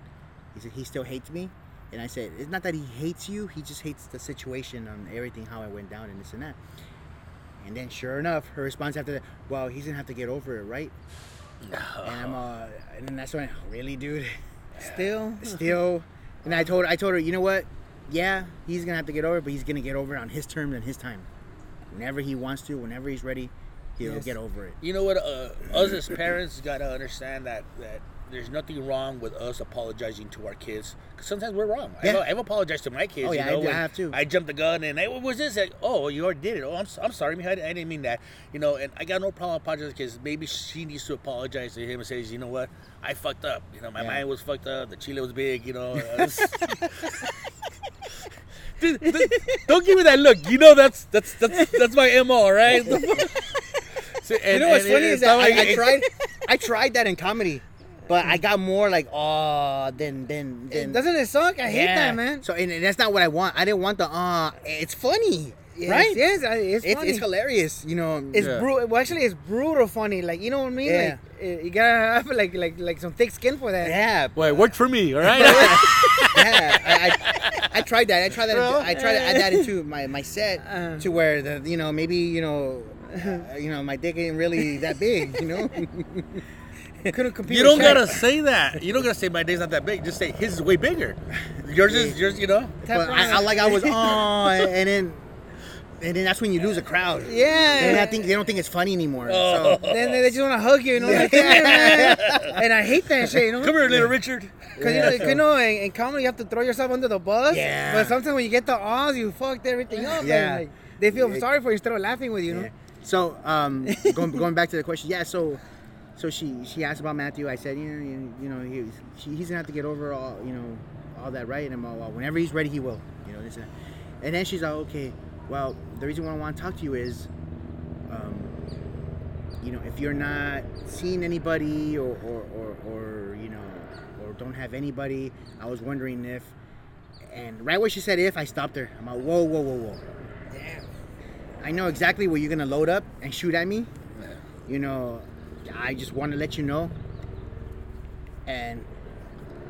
B: He said he still hates me, and I said it's not that he hates you. He just hates the situation and everything, how I went down and this and that. And then, sure enough, her response after that, well, he's gonna have to get over it, right? And I'm, uh, and then that's when, I, really, dude.
A: Still,
B: still and i told i told her you know what yeah he's gonna have to get over it but he's gonna get over it on his terms and his time whenever he wants to whenever he's ready he'll
A: Yes.
B: get over it
C: You know what? Uh, us as parents gotta understand that that there's nothing wrong with us apologizing to our kids. Cause sometimes we're wrong.
B: Yeah.
C: I've, I've apologized to my kids.
B: Oh, yeah, I
C: know,
B: do- I have too.
C: I jumped the gun and hey, what was this? Like, oh, you already did it. Oh, I'm, I'm sorry. I, I didn't mean that. You know, and I got no problem apologizing because maybe she needs to apologize to him and says, you know what, I fucked up. You know, my
B: Yeah.
C: mind was fucked up. The chile was big. You know. *laughs* Dude, don't give me that look. You know that's that's that's that's my mo, right? *laughs* So,
B: you know what's
C: and
B: funny is that I, I tried i tried that in comedy but i got more like oh then then then
A: doesn't it suck? I hate that, man.
B: so and, and that's not what i want i didn't want the uh it's funny
A: Yes,
B: right
A: Yes, it's
B: it's,
A: funny.
B: it's hilarious you know
A: It's
C: Yeah.
A: brutal. Well, actually, it's brutal funny. Like you know what I mean?
B: Yeah.
A: Like you gotta have *laughs* like like like some thick skin for that.
B: yeah
C: Well, it worked for me, all right? *laughs* *laughs*
B: yeah, I, I, I tried that. I tried that.
A: Bro.
B: I tried to add that into my, my set
A: Uh.
B: to where the you know maybe you know uh, you know my dick ain't really that big. You know. *laughs*
A: Couldn't compete.
C: you don't gotta say that. You don't gotta say my day's not that big. Just say his is way bigger. Yours is yours. You know.
B: But I, I like I was *laughs* on, and then and then that's when you lose a crowd.
A: Yeah.
B: And I think they don't think it's funny anymore.
C: Oh.
B: So
A: Then they they just want to hug you, you know? Like, come here, man. *laughs* And I hate that shit, you know?
C: Come here, little Richard.
A: Because you know, you know in, in comedy, you have to throw yourself under the bus.
B: Yeah.
A: But sometimes when you get the odds, you fucked everything up. and,
B: Yeah.
A: like, they feel
B: Yeah.
A: sorry for you instead of laughing with you, you know?
B: Yeah. So um, going going back to the question, yeah. So so she she asked about Matthew. I said, you know, you, know, he, she, he's gonna have to get over all you know all that, right? And I'm all, well, whenever he's ready, he will. You know this and. And then she's like, okay, well, the reason why I want to talk to you is, um, you know, if you're not seeing anybody or or, or or you know or don't have anybody, I was wondering if. And right when she said if, I stopped her. I'm like, whoa, whoa, whoa, whoa. Damn. I know exactly where you're gonna load up and shoot at me. You know, I just want to let you know. And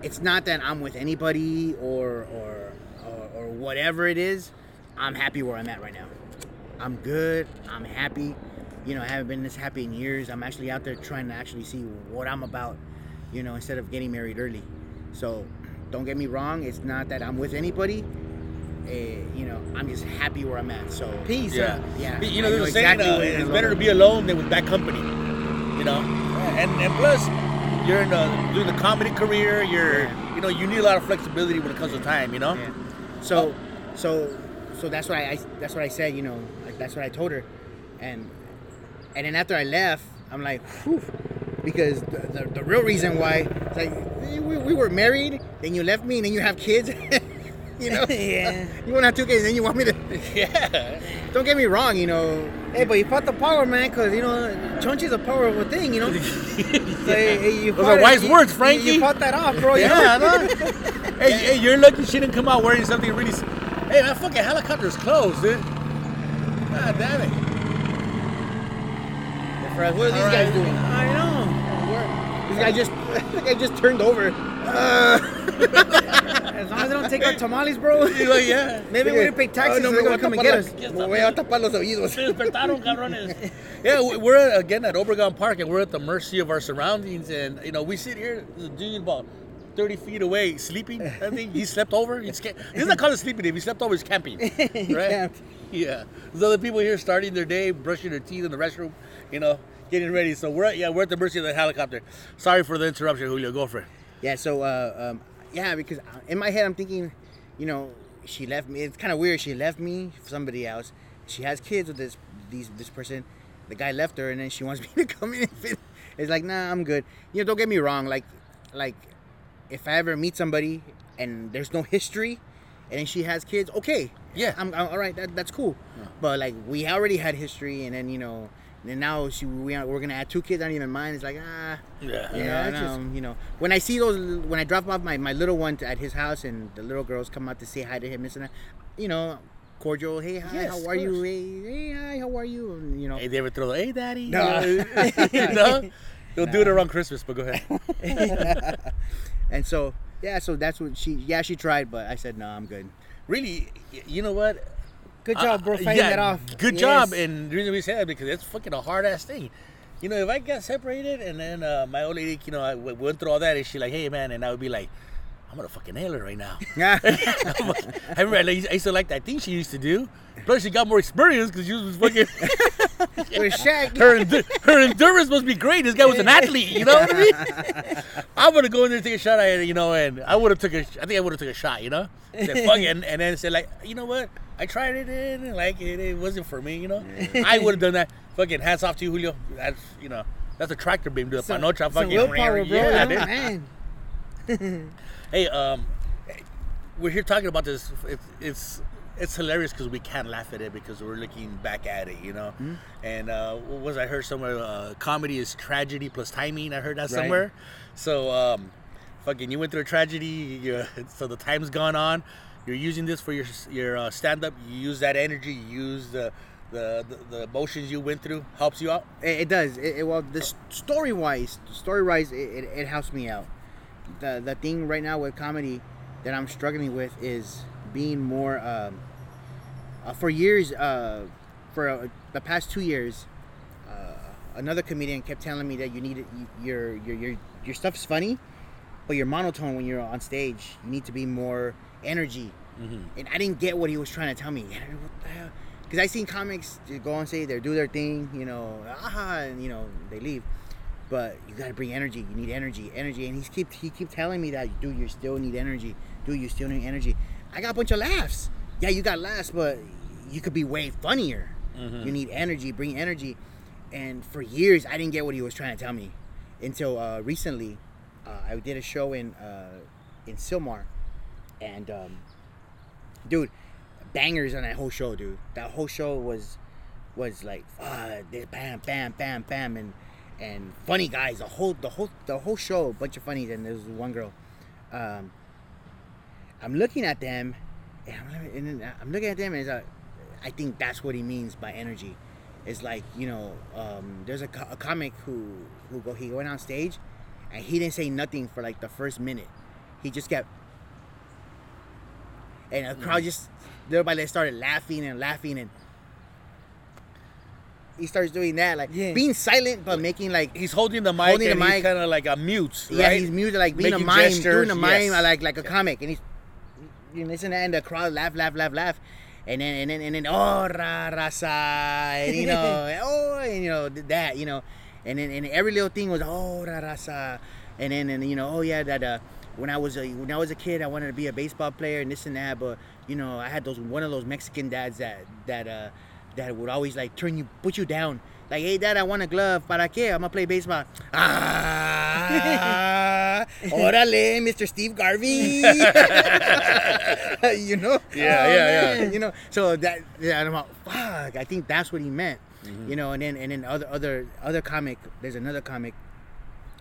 B: it's not that I'm with anybody or or or, or whatever it is. I'm happy where I'm at right now. I'm good. I'm happy. You know, I haven't been this happy in years. I'm actually out there trying to actually see what I'm about. You know, instead of getting married early. So, don't get me wrong. It's not that I'm with anybody. Uh, you know, I'm just happy where I'm at. So
A: Peace.
C: Yeah.
A: huh?
B: Yeah,
C: You know, there's
B: know
C: a saying,
B: exactly
C: uh, it's better to be alone than with bad company. You know, and and plus, you're in the doing the comedy career. You're,
B: Yeah.
C: you know, you need a lot of flexibility when it comes to time. You know.
B: Yeah. So, oh. so, so that's what I, I that's what I said. You know, like that's what I told her, and and then after I left, I'm like, Whew, because the, the, the real reason why, it's like we, we were married, then you left me, and then you have kids. *laughs* *laughs* you know, *laughs*
A: Yeah. *laughs*
B: you want to have two kids, and then you want me to.
C: Yeah.
B: Don't get me wrong, you know.
A: Hey, but you fought the power, man, because, you know, Chunchi's a powerful thing, you know? So, hey, hey, you
C: Those are wise
A: you-
C: words,
A: you-
C: Frankie.
A: You, fought that off, bro. you
C: Yeah,
A: know?
C: no? hey, hey, you're lucky she didn't come out wearing something really. Hey, that fucking helicopter's closed, dude. God damn it.
B: What are these
C: All
B: guys
C: right.
B: doing?
A: I know.
B: This guy just, this guy just turned over.
A: As long as they don't take our tamales, bro.
C: You're like, yeah.
A: Maybe we didn't pay taxes,
B: Oh,
A: so they're going to come and get us.
B: tapar la- Me voy a tapar los oídos.
C: Se despertaron, cabrones. *laughs* Yeah, we- we're again at Obregon Park, and we're at the mercy of our surroundings. And you know, we sit here, there's dude about 30 feet away, sleeping. I think he slept over. He's ca- he's not called it sleeping. If he slept over, he's camping. *laughs* Right?
B: camped.
C: Yeah. There's other people here starting their day, brushing their teeth in the restroom. You know, getting ready. So we're at, yeah, we're at the mercy of the helicopter. Sorry for the interruption, Julio. Go for it.
B: Yeah, so uh, um, yeah, because in my head I'm thinking, you know, she left me. It's kind of weird. She left me for somebody else. She has kids with this these this person. The guy left her, and then she *laughs* wants me to come in. And. It's like, nah, I'm good. You know, don't get me wrong. Like, like, if I ever meet somebody and there's no history, and she has kids, okay,
C: Yeah.
B: I'm, I'm all right. That, that's cool. But like, we already had history, and then you know, and now she we are, we're gonna add two kids. I don't even mind. It's like ah.
C: Yeah.
B: You
A: Yeah,
B: know,
A: I just-
B: you know, when I see those, when I drop off my, my little one to, at his house and the little girls come out to say hi to him, this and that, you know, cordial, hey, hi,
A: Yes,
B: how are you? Hey, hey, hi, how are you? And, you know,
C: Hey, they ever throw the hey daddy?
B: No. *laughs*
C: no. They'll do it around Christmas, but go ahead. *laughs*
B: and so, yeah, so that's what she, yeah, she tried, but I said, no, I'm good.
C: Really, you know what?
A: Good job, bro,
C: Uh,
A: fighting
C: yeah,
A: that off.
C: Good
A: Yes.
C: job. And the reason we say that because it's fucking a hard ass thing. You know, if I got separated and then uh, my old lady, you know, I w- went through all that and she like, hey man, and I would be like, I'm gonna fucking nail her right now. *laughs*
B: Yeah. *laughs*
C: I remember I used I to like that thing she used to do. Plus, she got more experience because she was fucking. *laughs*
B: With Shaq.
C: her endu- her endurance must be great. This guy was an athlete. You know what I mean? I'm gonna go in there and take a shot at it, you know, and I would have took a. I think I would have took a shot, you know. Said fuck it, and, and then said like, you know what? I tried it and like it. It wasn't for me, you know. I would have done that. Fucking hats off to you, Julio. That's you know. That's a tractor beam to the
A: Some-
C: panocha. Fucking
A: willpower, bro,
C: Yeah,
A: you know?
C: dude.
B: man. *laughs*
C: Hey, um, we're here talking about this. It's it's, it's hilarious because we can't laugh at it because we're looking back at it, you know.
B: Hmm?
C: And uh, what was I heard somewhere? Uh, comedy is tragedy plus timing. I heard that
B: Right.
C: somewhere. So, um, fucking, you went through a tragedy. You, *laughs* so the time's gone on. You're using this for your your uh, stand up. You use that energy. You use the the, the, the emotions you went through helps you out.
B: It, it does. It, it- well, the story wise, story wise, it, it, it helps me out. The the thing right now with comedy that I'm struggling with is being more. Um, uh, for years, uh, for uh, the past two years, uh, another comedian kept telling me that you need your your your your stuff's funny, but you're monotone when you're on stage. You need to be more energy. And I didn't get what he was trying to tell me. I don't know what the hell? Because I seen comics go and say they do their thing, you know, aha, and you know they leave. But you gotta bring energy. You need energy, energy. And he keep he keep telling me that, dude, you still need energy. Dude, you still need energy. I got a bunch of laughs. Yeah, you got laughs, but you could be way funnier. You need energy. Bring energy. And for years, I didn't get what he was trying to tell me, until uh, recently, uh, I did a show in uh, in Sylmar, and um, dude, bangers on that whole show, dude. That whole show was was like uh, bam, bam, bam, bam, and and funny guys. The whole the whole the whole show, a bunch of funnies, and there's one girl. Um, I'm looking at them, and I'm, and I'm looking at them, and it's like, I think that's what he means by energy. It's like you know, um, there's a, co- a comic who who go he went on stage, and he didn't say nothing for like the first minute. He just kept, and the crowd just everybody little started laughing and laughing, and he starts doing that, like
A: Yeah.
B: being silent but making like
C: He's holding the mic.
B: Holding the mic.
C: kind of like a mute.
B: yeah, he's muted like being
C: Making
B: a mime,
C: gestures,
B: doing a mime
C: yes.
B: like like a comic, and he's you know, listen and the crowd laugh, laugh, laugh, laugh, and then and then and then oh ra raza, and you know *laughs* oh and you know that you know, and then and every little thing was oh ra raza, and then and you know oh yeah that uh when I was a when I was a kid I wanted to be a baseball player and this and that, but you know I had those one of those Mexican dads that that uh that would always like turn you put you down. Like, hey, dad, I want a glove. ¿Para qué? I'm gonna play baseball. Ah, *laughs* órale, Mr. Steve Garvey. *laughs* you know?
C: Yeah, yeah, yeah.
B: man, You know, so that, yeah, I'm like, fuck. I think that's what he meant.
C: Mm-hmm.
B: You know, and then and then other other other comic. There's another comic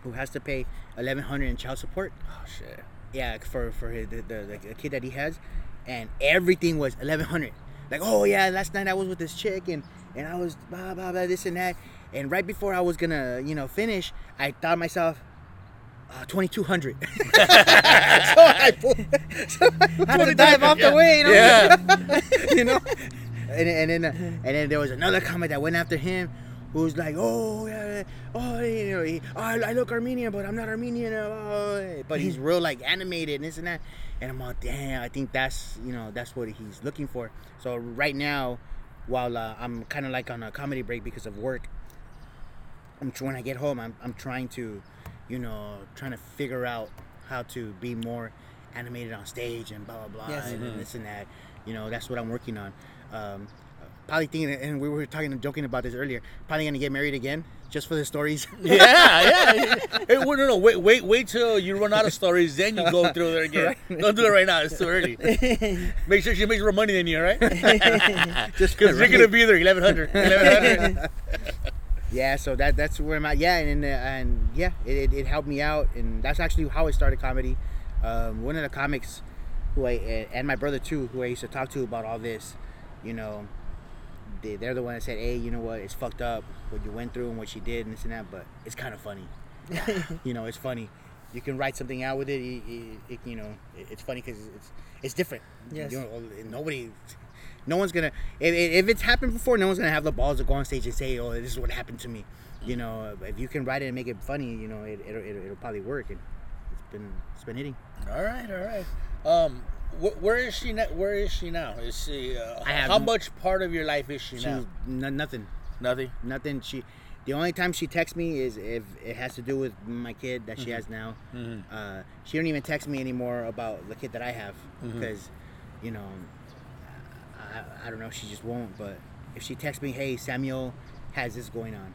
B: who has to pay 1100 in child support.
C: Oh shit.
B: Yeah, for for his, the, the the kid that he has, and everything was 1100. Like, oh yeah, last night I was with this chick and and I was blah blah blah this and that. And right before I was gonna you know finish, I thought myself. Uh, 2200 *laughs* so I pulled, *laughs* so I
A: Had to dive off the way, you know?
C: Yeah. *laughs*
B: you know. And, and then uh, and then there was another comment that went after him, who was like, "Oh yeah, oh you know, he, oh, I look Armenian, but I'm not Armenian." Oh. But he's real like animated and this and that. And I'm like, damn, I think that's you know that's what he's looking for. So right now, while uh, I'm kind of like on a comedy break because of work, I'm when I get home, I'm I'm trying to, you know, trying to figure out how to be more animated on stage and blah blah blah
A: Yes.
B: and,
C: Mhm.
B: this and that. You know, that's what I'm working on. Um, probably thinking, and we were talking and joking about this earlier. Probably gonna get married again just for the stories. *laughs*
C: Yeah, yeah. *laughs* Hey, well, no, no, wait, wait, wait till you run out of stories, then you go through there again. *laughs* Don't do it right now; it's too early. Make sure she makes more money than you, right?
B: just
C: Because you're gonna be there, 1100. 1100.
B: yeah so that that's where i'm at yeah and uh, and yeah it, it, it helped me out and that's actually how i started comedy um, one of the comics who i and my brother too who i used to talk to about all this you know they, they're the one that said hey you know what? It's fucked up what you went through and what she did and this and that but it's kind of funny. *laughs* You know it's funny. You can write something out with it, it, it, it you know it- it's funny because it's it's different.
A: Yes.
B: you know, nobody no one's gonna if, if it's happened before no one's gonna have the balls to go on stage and say oh this is what happened to me. You know if you can write it and make it funny you know it, it'll, it'll, it'll probably work and it's been it's been hitting.
C: All right, all right. Um, where is she? Na- where is she now? Is she? Uh, how much part of your life is she now?
B: n- nothing
C: Nothing.
B: nothing she the only time she texts me is if it has to do with my kid that she has now
C: Mhm.
B: uh, she don't even text me anymore about the kid that i have because you know I, I don't know she just won't but if she texts me hey samuel has this going on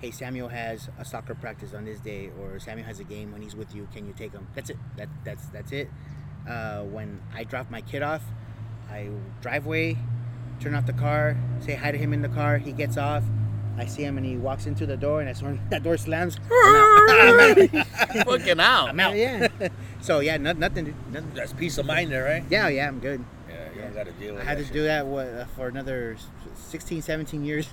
B: hey samuel has a soccer practice on this day or samuel has a game when he's with you can you take him that's it that that's that's it uh, when i drop my kid off i driveway turn off the car say hi to him in the car he gets off I see him and he walks into the door and I saw *laughs* that door slams. *laughs* I'm out. *laughs*
C: Fucking out.
B: I'm out.
A: Yeah.
B: so yeah, no, nothing. Nothing.
C: That's peace of mind there, right?
B: Yeah, yeah, I'm good.
C: Yeah, you don't got to deal with
B: I had to
C: shit.
B: do that what, uh, for another 16, 17 years.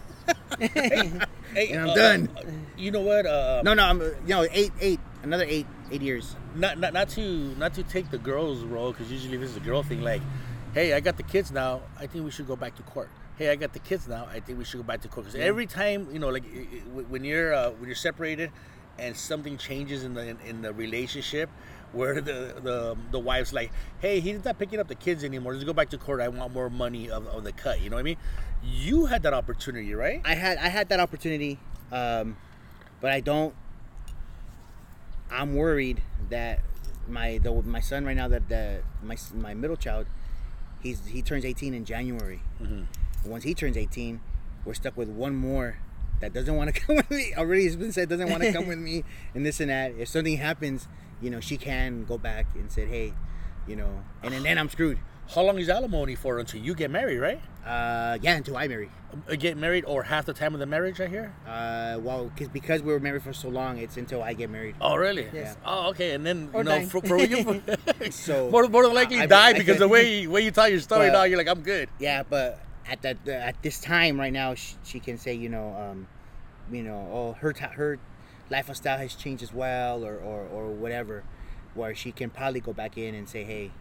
C: Hey,
B: and I'm
C: uh,
B: done.
C: uh, you know what? Uh,
B: no, no, I'm uh, you know eight, eight, another eight, eight years.
C: not, not not to not to take the girls' role because usually this is a girl thing. Like, hey, I got the kids now. I think we should go back to court. Hey, I got the kids now. I think we should go back to court. Because every time, you know, like when you're uh, when you're separated, and something changes in the in, in the relationship, where the the the wife's like, hey, he's not picking up the kids anymore. Let's go back to court. I want more money of, of the cut. You know what I mean? You had that opportunity, right?
B: I had I had that opportunity, um, but I don't. I'm worried that my the, my son right now that the my my middle child, he's he turns 18 in January.
C: Mhm.
B: Once he turns 18, we're stuck with one more that doesn't want to *laughs* come with me. Already has been said doesn't want to come with me, *laughs* and this and that. If something happens, you know, she can go back and say, hey, you know, and then, then I'm screwed.
C: How long is alimony for until you get married, right?
B: Uh, yeah, until I marry.
C: Uh, Get married or half the time of the marriage, I hear.
B: Uh, well, cause, because we were married for so long, it's until I get married.
C: Oh, really?
B: Yes.
C: Oh, okay. And then
A: Or
C: you know,
A: die.
C: for, for you, *laughs* *laughs*
B: So-
C: more, more than likely
B: I-
C: die because the way *laughs* way you tell your story
B: But-
C: now, you're like, I'm good.
B: Yeah, but at that at this time right now, she, she can say, you know, um, you know, oh, her ta- her lifestyle has changed as well, or, or or whatever, where she can probably go back in and say, hey,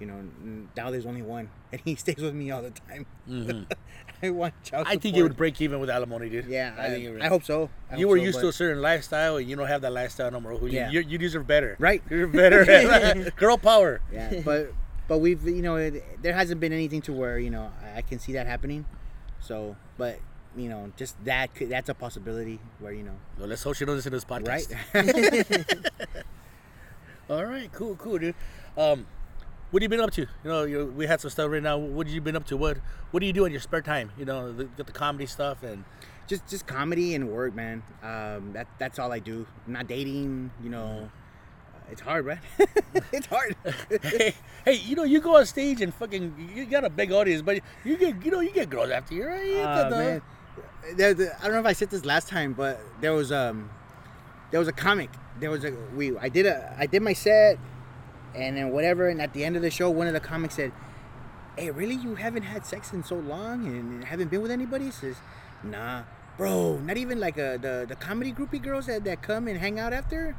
B: you know, now there's only one, *laughs* and he stays with me all the time.
C: Mhm. *laughs*
B: I want child
C: I think it would break even with alimony, dude.
B: Yeah,
C: I, think it would.
B: I hope so. I
C: you
B: hope
C: were
B: so,
C: used to a certain lifestyle, and you don't have that lifestyle no more. You,
B: Yeah.
C: you, you deserve better.
B: Right. *laughs*
C: You're better. Girl power.
B: Yeah, but but we've you know it, there hasn't been anything to where you know I, I can see that happening. So, but you know, just that could, that's a possibility where you know,
C: Well, let's hope she doesn't listen to this podcast.
B: right?
C: All right, cool, cool, dude. Um, what have you been up to? You know, you, we had some stuff right now. What have you been up to? What What do you do in your spare time? You know, the, get the comedy stuff and.
B: just just comedy and work, man. Um, that that's all I do. I'm not dating, you know. It's hard, right? *laughs* it's hard.
C: hey, hey, you know, you go on stage and fucking, you got a big audience, but you get, you know, you get girls after you, right?
B: Uh, man. There, there- I don't know if I said this last time, but there was um, there was a comic. There was a we. I did a I did my set, and then whatever. And at the end of the show, one of the comics said, "Hey, really? You haven't had sex in so long and haven't been with anybody?" He says, "Nah, bro. Not even like a, the the comedy groupie girls that, that come and hang out after."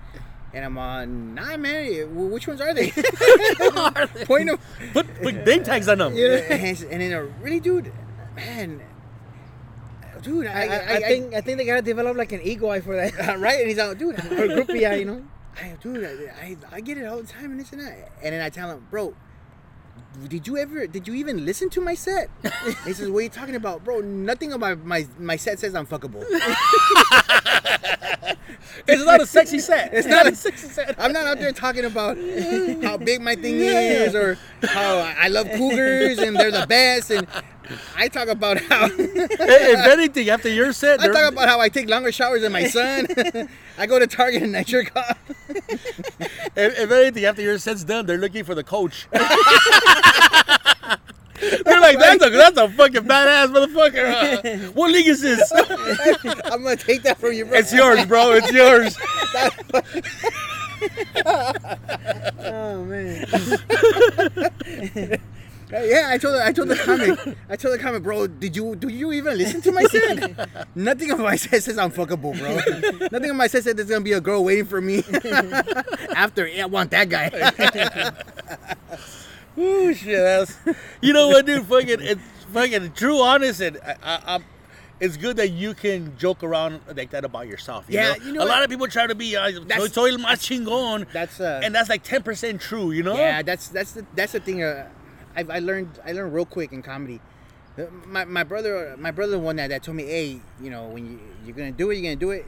B: And I'm on, nah, man. well, Which ones are they? *laughs* *laughs* Point them.
C: Put, put name tags on them.
B: Yeah. And, and then, a really, dude, man, dude, I,
A: I, I, I think I think they gotta develop like an ego eye for that.
B: uh, *laughs* right? And he's like, dude, or groupie eye, you know. I, dude, I, I, I get it all the time and this and that. And then I tell him, bro, did you ever, did you even listen to my set? he says, what are you talking about, bro? Nothing about my my set says I'm fuckable. *laughs*
C: It's not a sexy set. *laughs* It's not a sexy set.
B: I'm not out there talking about how big my thing *laughs* is or how I love cougars and they're the best. And I talk about how *laughs*
C: if anything, after your set,
B: I
C: they're-
B: talk about how I take longer showers than my *laughs* son. *laughs* I go to Target and I jerk off.
C: if, if anything, after your set's done, they're looking for the coach. They're like, that's a that's a fucking badass motherfucker. Uh, what league is this?
B: I'm gonna take that from you, bro.
C: it's yours, bro. It's yours.
A: Oh man.
B: Yeah, I told I told the comic, I told the comic, bro. Did you do you even listen to my *laughs* set? Nothing of my *laughs* set says I'm fuckable, bro. Nothing of my set said there's gonna be a girl waiting for me *laughs* after. Yeah, I want that guy.
C: Ooh, shit. That's, you know what, dude? Fucking, it's fucking true, honest, and I, I, I'm. It's good that you can joke around like that about yourself. You
B: Yeah,
C: know?
B: you know
C: a
B: what?
C: lot of people try to be uh, soy, soy el más chingón,
B: That's uh,
C: and that's like ten percent true. You know?
B: Yeah, that's that's the that's the thing. Uh, I, I learned I learned real quick in comedy. Uh, My, my brother my brother one that that told me, hey, you know, when you you're gonna do it, you're gonna do it.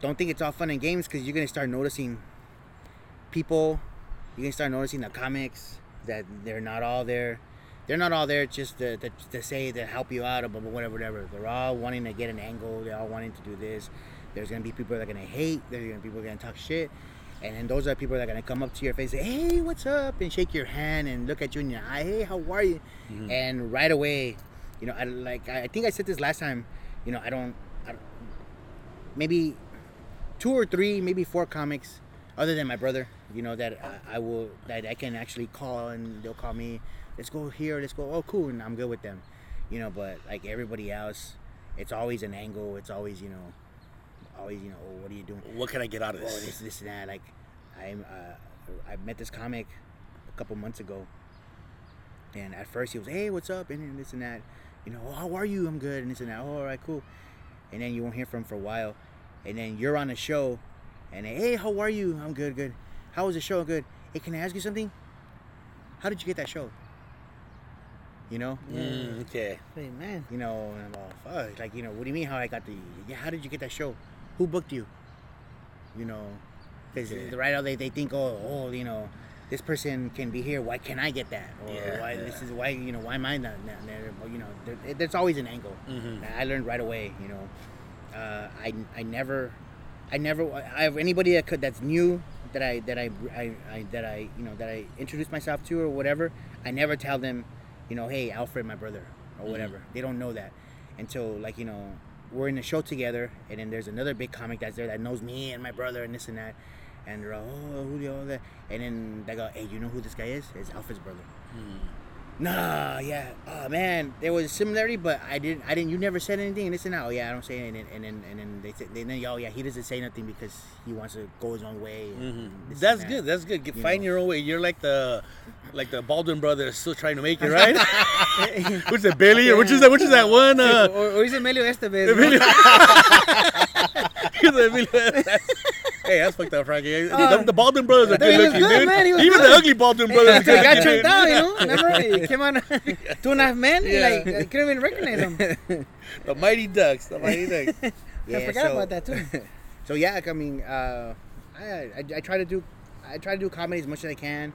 B: Don't think it's all fun and games because you're gonna start noticing people. You're gonna start noticing the comics that they're not all there. They're not all there just to, to, to say to help you out or whatever, whatever. They're all wanting to get an angle. They're all wanting to do this. There's gonna be people that are gonna hate. There's gonna be people that are gonna talk shit. And then those are people that are gonna come up to your face, say, "Hey, what's up?" and shake your hand and look at you in your eye. Hey, how are you? Mm-hmm. And right away, you know, I like. I I think I said this last time. You know, I don't. I don't maybe two or three, maybe four comics, other than my brother. You know that I, I will that I can actually call and they'll call me. Let's go here. Let's go. Oh, cool, and I'm good with them. You know, but like everybody else, it's always an angle. It's always you know, always you know, oh, what are you doing?
C: What can I get out of this?
B: oh,
C: this?
B: this, this, and that. Like, I'm, uh, I met this comic a couple months ago, and at first he was, hey, what's up, and this and that. You know, oh, how are you? I'm good, and this and that. Oh, all right, cool. And then you won't hear from him for a while, and then you're on a show, and then, hey, how are you? I'm good, good. How was the show? Good. Hey, can I ask you something? How did you get that show? You know,
C: Mm, okay.
A: Hey man.
B: you know, and I'm all, fuck, like, you know, what do you mean how I got the, yeah, how did you get that show? Who booked you? You know, because
C: Yeah.
B: right now they, they think, oh, oh, you know, this person can be here. Why can't I get that? Or
C: Yeah,
B: why
C: yeah.
B: this is why you know why am I not, not there? You know, there, there's always an angle.
C: Mhm.
B: I learned right away. You know, uh, I I never, I never, I have anybody that could that's new that I that I, I, I that I you know that I introduce myself to or whatever. I never tell them, you know, hey Alfred, my brother, or whatever. They don't know that until like you know we're in the show together, and then there's another big comic that's there that knows me and my brother and this and that. And they're all, oh, Julio, all that. And then they go, hey, you know who this guy is? It's Alfred's brother. Nah, yeah. Oh man, there was a similarity, but I didn't. I didn't. You never said anything, and this and that. Oh yeah, I don't say anything. And then and then they said, then oh yeah, he doesn't say nothing because he wants to go his own way.
C: Mhm. That's
B: that.
C: good. That's good.
B: You
C: find
B: know.
C: your own way. You're like the, like the Baldwin brothers still trying to make it, right? *laughs* *laughs* which is it, Billy? Or which is that? Which is that one? Uh,
A: or, or is Emilio Estevez?
C: Emilio. *laughs* Hey, that's fucked up, Frankie. the, the Baldwin brothers are
A: Uh,
C: good looking,
A: good,
C: dude.
A: man,
C: Even
A: good.
C: the ugly Baldwin brothers. are good
A: got tricked out, you know. Remember, he came on two and a half men.
C: Yeah.
A: Like I couldn't even recognize him.
C: The Mighty Ducks. The Mighty Ducks.
A: I forgot
B: so-
A: about that too.
B: So yeah, I mean, uh, I, I I try to do I try to do comedy as much as I can.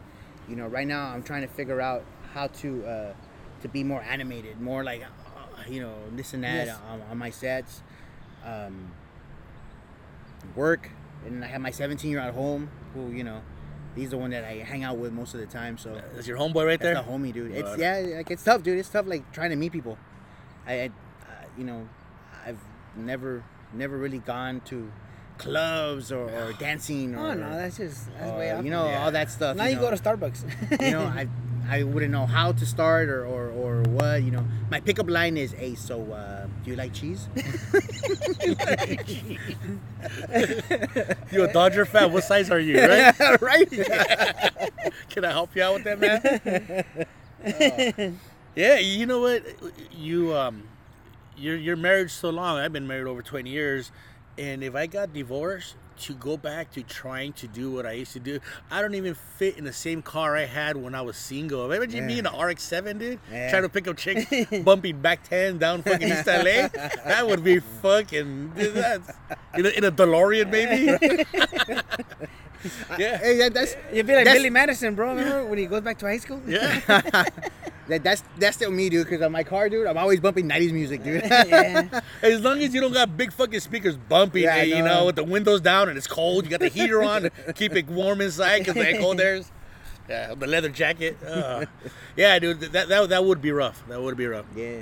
B: You know, right now I'm trying to figure out how to uh, to be more animated, more like uh, you know this and that
A: Yes.
B: on, on my sets. Um, work, and I have my 17 year old home who you know. He's the one that I hang out with most of the time. So
C: That's your homeboy right there.
B: that's the homie, dude. It's yeah, like it's tough, dude. It's tough, like trying to meet people. I, I uh, you know, I've never, never really gone to clubs or, or dancing or
A: Oh no, that's just that's
B: or,
A: way off.
B: you know
C: Yeah.
B: all that stuff.
A: now
B: you
A: you go to Starbucks.
B: you know, I I wouldn't know how to start or, or, or what. You know, my pickup line is, "Hey, so uh, do you like cheese?" *laughs* *laughs*
C: You a Dodger fan? What size are you? Right? *laughs*
B: right.
C: Can I help you out with that, man? Uh, yeah, you know what? You um, you're you're married so long. I've been married over twenty years, and if I got divorced, to go back to trying to do what I used to do. I don't even fit in the same car I had when I was single. Imagine me in an RX-7, dude,
B: Yeah.
C: trying to pick up chicks, *laughs* bumping back 10 down fucking East LA. That would be fucking. Dude, that's, in, a, in a DeLorean, maybe. *laughs* *laughs* yeah.
B: Hey, that, that's
A: You'd be like Billy Madison, bro. Remember when he goes back to high school?
C: Yeah. *laughs* *laughs*
B: that, that's that's still me, dude. Because on my car, dude, I'm always bumping '90s music, dude.
A: yeah.
C: As long as you don't got big fucking speakers bumping,
B: Yeah, I
C: eh, you
B: know.
C: with the windows down and it's cold, you got the heater on to keep it warm inside because the cold there's. Yeah, the leather jacket. Uh, yeah, dude, that, that that would be rough. That would be rough.
B: yeah.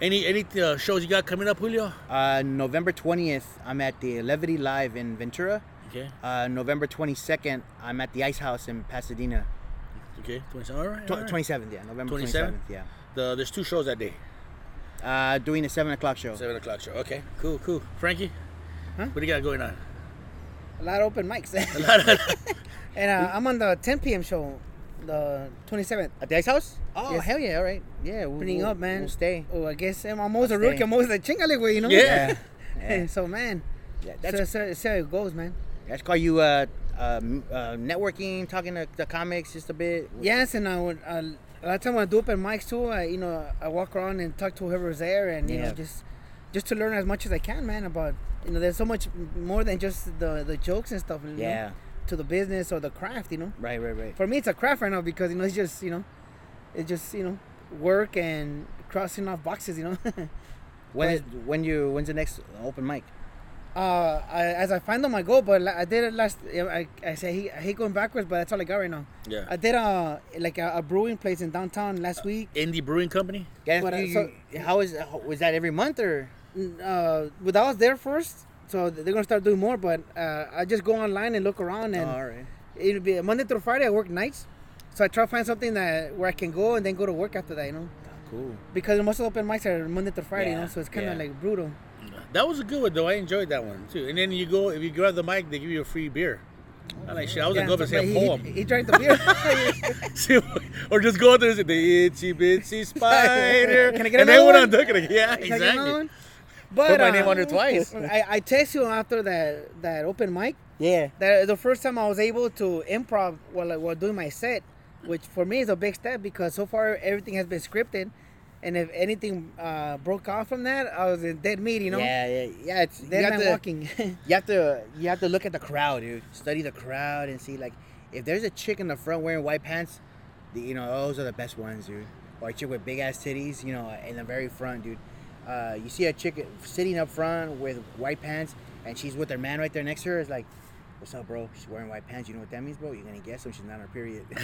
C: Any any uh, shows you got coming up, Julio?
B: Uh, November 20th, I'm at the Levity Live in Ventura.
C: Okay,
B: Uh, November 22nd, I'm at the Ice House in Pasadena.
C: okay, 27. All right, all right.
B: 27th, yeah, November
C: 27th?
B: 27th, yeah.
C: The, there's two shows that day.
B: Uh, doing a 7 o'clock show.
C: Seven o'clock show. Okay, cool, cool. Frankie,
A: Huh?
C: what do you got going on?
A: A lot of open mics. A lot. *laughs* and uh, I'm on the 10 p.m. show, the 27th.
B: At the Ice House? Oh,
A: Yes.
B: hell yeah, all right. Yeah, we'll,
A: Opening
B: we'll-
A: up, man.
B: We'll stay.
A: Oh, I guess I'm almost a
B: I'll
A: rookie.
B: stay.
A: I'm almost a chingale, güey, you know?
C: Yeah.
B: Yeah. *laughs*
A: so, man,
B: Yeah,
A: that's,
B: that's,
A: so, so, so it goes, man.
B: That's call you uh, uh, uh, networking, talking to the comics just a bit.
A: Yes, and I would, uh, a lot of time when I do open mics too, I, you know, I walk around and talk to whoever's there and, you know, just just to learn as much as I can, man, about, you know, there's so much more than just the, the jokes and stuff, you know,
B: Yeah,
A: to the business or the craft, you know?
B: right, right, right.
A: For me, it's a craft right now because, you know, it's just, you know, it's just, you know, work and crossing off boxes, you know? *laughs*
B: When is when you when's the next open mic?
A: Uh, I, as I find out my goal, but I did it last. I, I say he, I hate going backwards, but that's all I got right now.
C: Yeah.
A: I did a like a, a brewing place in downtown last week.
C: Indie Brewing Company.
B: Yeah,
A: But, uh,
B: you-
A: so-
B: you- how is was that every month or?
A: Uh, but I was there first, so they're gonna start doing more. But uh, I just go online and look around, and
B: oh, all right.
A: it'll be Monday through Friday. I work nights, so I try to find something that where I can go and then go to work after that. You know,
B: Cool.
A: because most of the open mics are Monday through Friday. you know, so it's kind of
B: yeah.
A: like brutal.
C: That was a good one though. I enjoyed that one too. And then you go if you grab the mic, they give you a free beer. I like shit. I was
A: Yeah,
C: gonna go up and say a
A: he,
C: poem.
A: He, he drank the beer. *laughs*
C: See, or just go out there and say the itchy bitsy spider. *laughs*
A: Can I get
C: and
A: another one?
C: I'm done, can I- yeah,
A: Can
C: exactly.
A: But
C: Put my
A: uh,
C: name on it twice. *laughs*
A: I, I text you after that that open mic.
B: Yeah.
A: That the first time I was able to improv while I- while doing my set, which for me is a big step because so far everything has been scripted, and if anything uh, broke off from that, I was in dead meat. You know,
B: Yeah, yeah, yeah. It's you
A: dead
B: have
A: man
B: to
A: walking. *laughs* *laughs*
B: you have to you have to look at the crowd, dude. Study the crowd and see like if there's a chick in the front wearing white pants, the, you know those are the best ones, dude. Or a chick with big ass titties, you know, in the very front, dude. Uh, you see a chick sitting up front with white pants, and she's with her man right there next to her. It's like, what's up, bro? She's wearing white pants. You know what that means, bro? You're gonna guess them. She's not on her period. *laughs*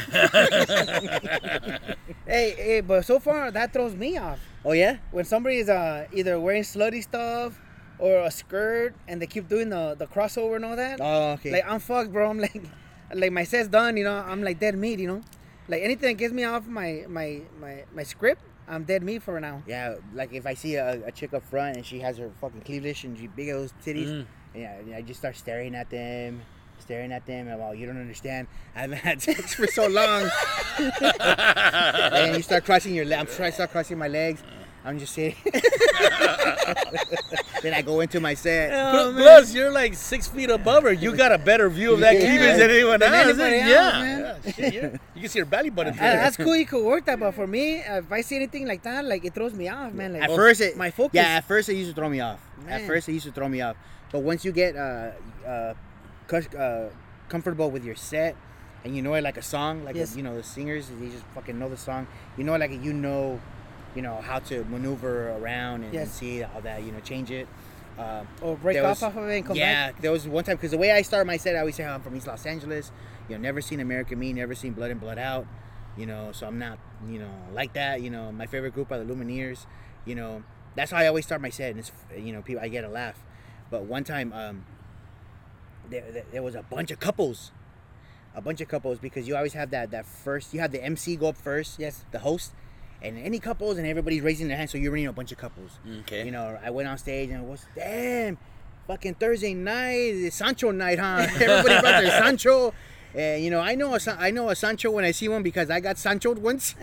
A: hey, hey, but so far that throws me off
B: oh yeah.
A: when somebody is uh, either wearing slutty stuff or a skirt and they keep doing the the crossover and all that.
B: Oh okay.
A: Like I'm fucked, bro. I'm like, *laughs* like my set's done. You know, I'm like dead meat. You know, like anything that gets me off my my my my script, I'm dead meat for now.
B: Yeah, like if I see a, a chick up front and she has her fucking cleavage and she big those titties,
C: Mhm.
B: Yeah, I just start staring at them, staring at them, and well, you don't understand. I haven't had *laughs* sex for so long. *laughs* and you start crossing your legs. I'm trying to start crossing my legs. I'm just sitting. *laughs* then I go into my set.
C: Pl- Plus, you're like six feet above her. You got a better view of that
B: Yeah.
C: cleavage than anyone
A: Than
C: else.
A: anybody
C: yeah.
A: else, man.
C: yeah. Shit, yeah. You can see her belly button.
A: Uh, that's cool. You could work that, but for me, uh, if I see anything like that, like it throws me off, man. Like
B: At first, it
A: my focus.
B: Yeah, at first it used to throw me off. At first, it used to throw me off. But once you get uh, uh, uh, comfortable with your set, and you know it like a song, like
A: Yes.
B: you know the singers, they just fucking know the song. You know, like you know, you know how to maneuver around and, and see how that you know change it. Um,
A: or break off
B: was-
A: off of it and come
B: yeah,
A: back.
B: there was one time because the way I start my set, I always say I'm from East Los Angeles. You know, never seen American Me, never seen Blood In Blood Out. You know, so I'm not, you know, like that. You know, my favorite group are the Lumineers. You know, that's how I always start my set, and it's, you know, people I get a laugh. But one time, um, there, there, was a bunch of couples, a bunch of couples because you always have that that first. You have the MC go up first,
A: Yes.
B: the host, and any couples, and everybody's raising their hand, so you're know a bunch of couples.
C: Okay.
B: You know, I went on stage and it was damn, fucking Thursday night, it's Sancho night, huh? *laughs* Everybody brought their Sancho. And you know, I know a I know a Sancho when I see one because I got Sanchoed once. *laughs* *laughs*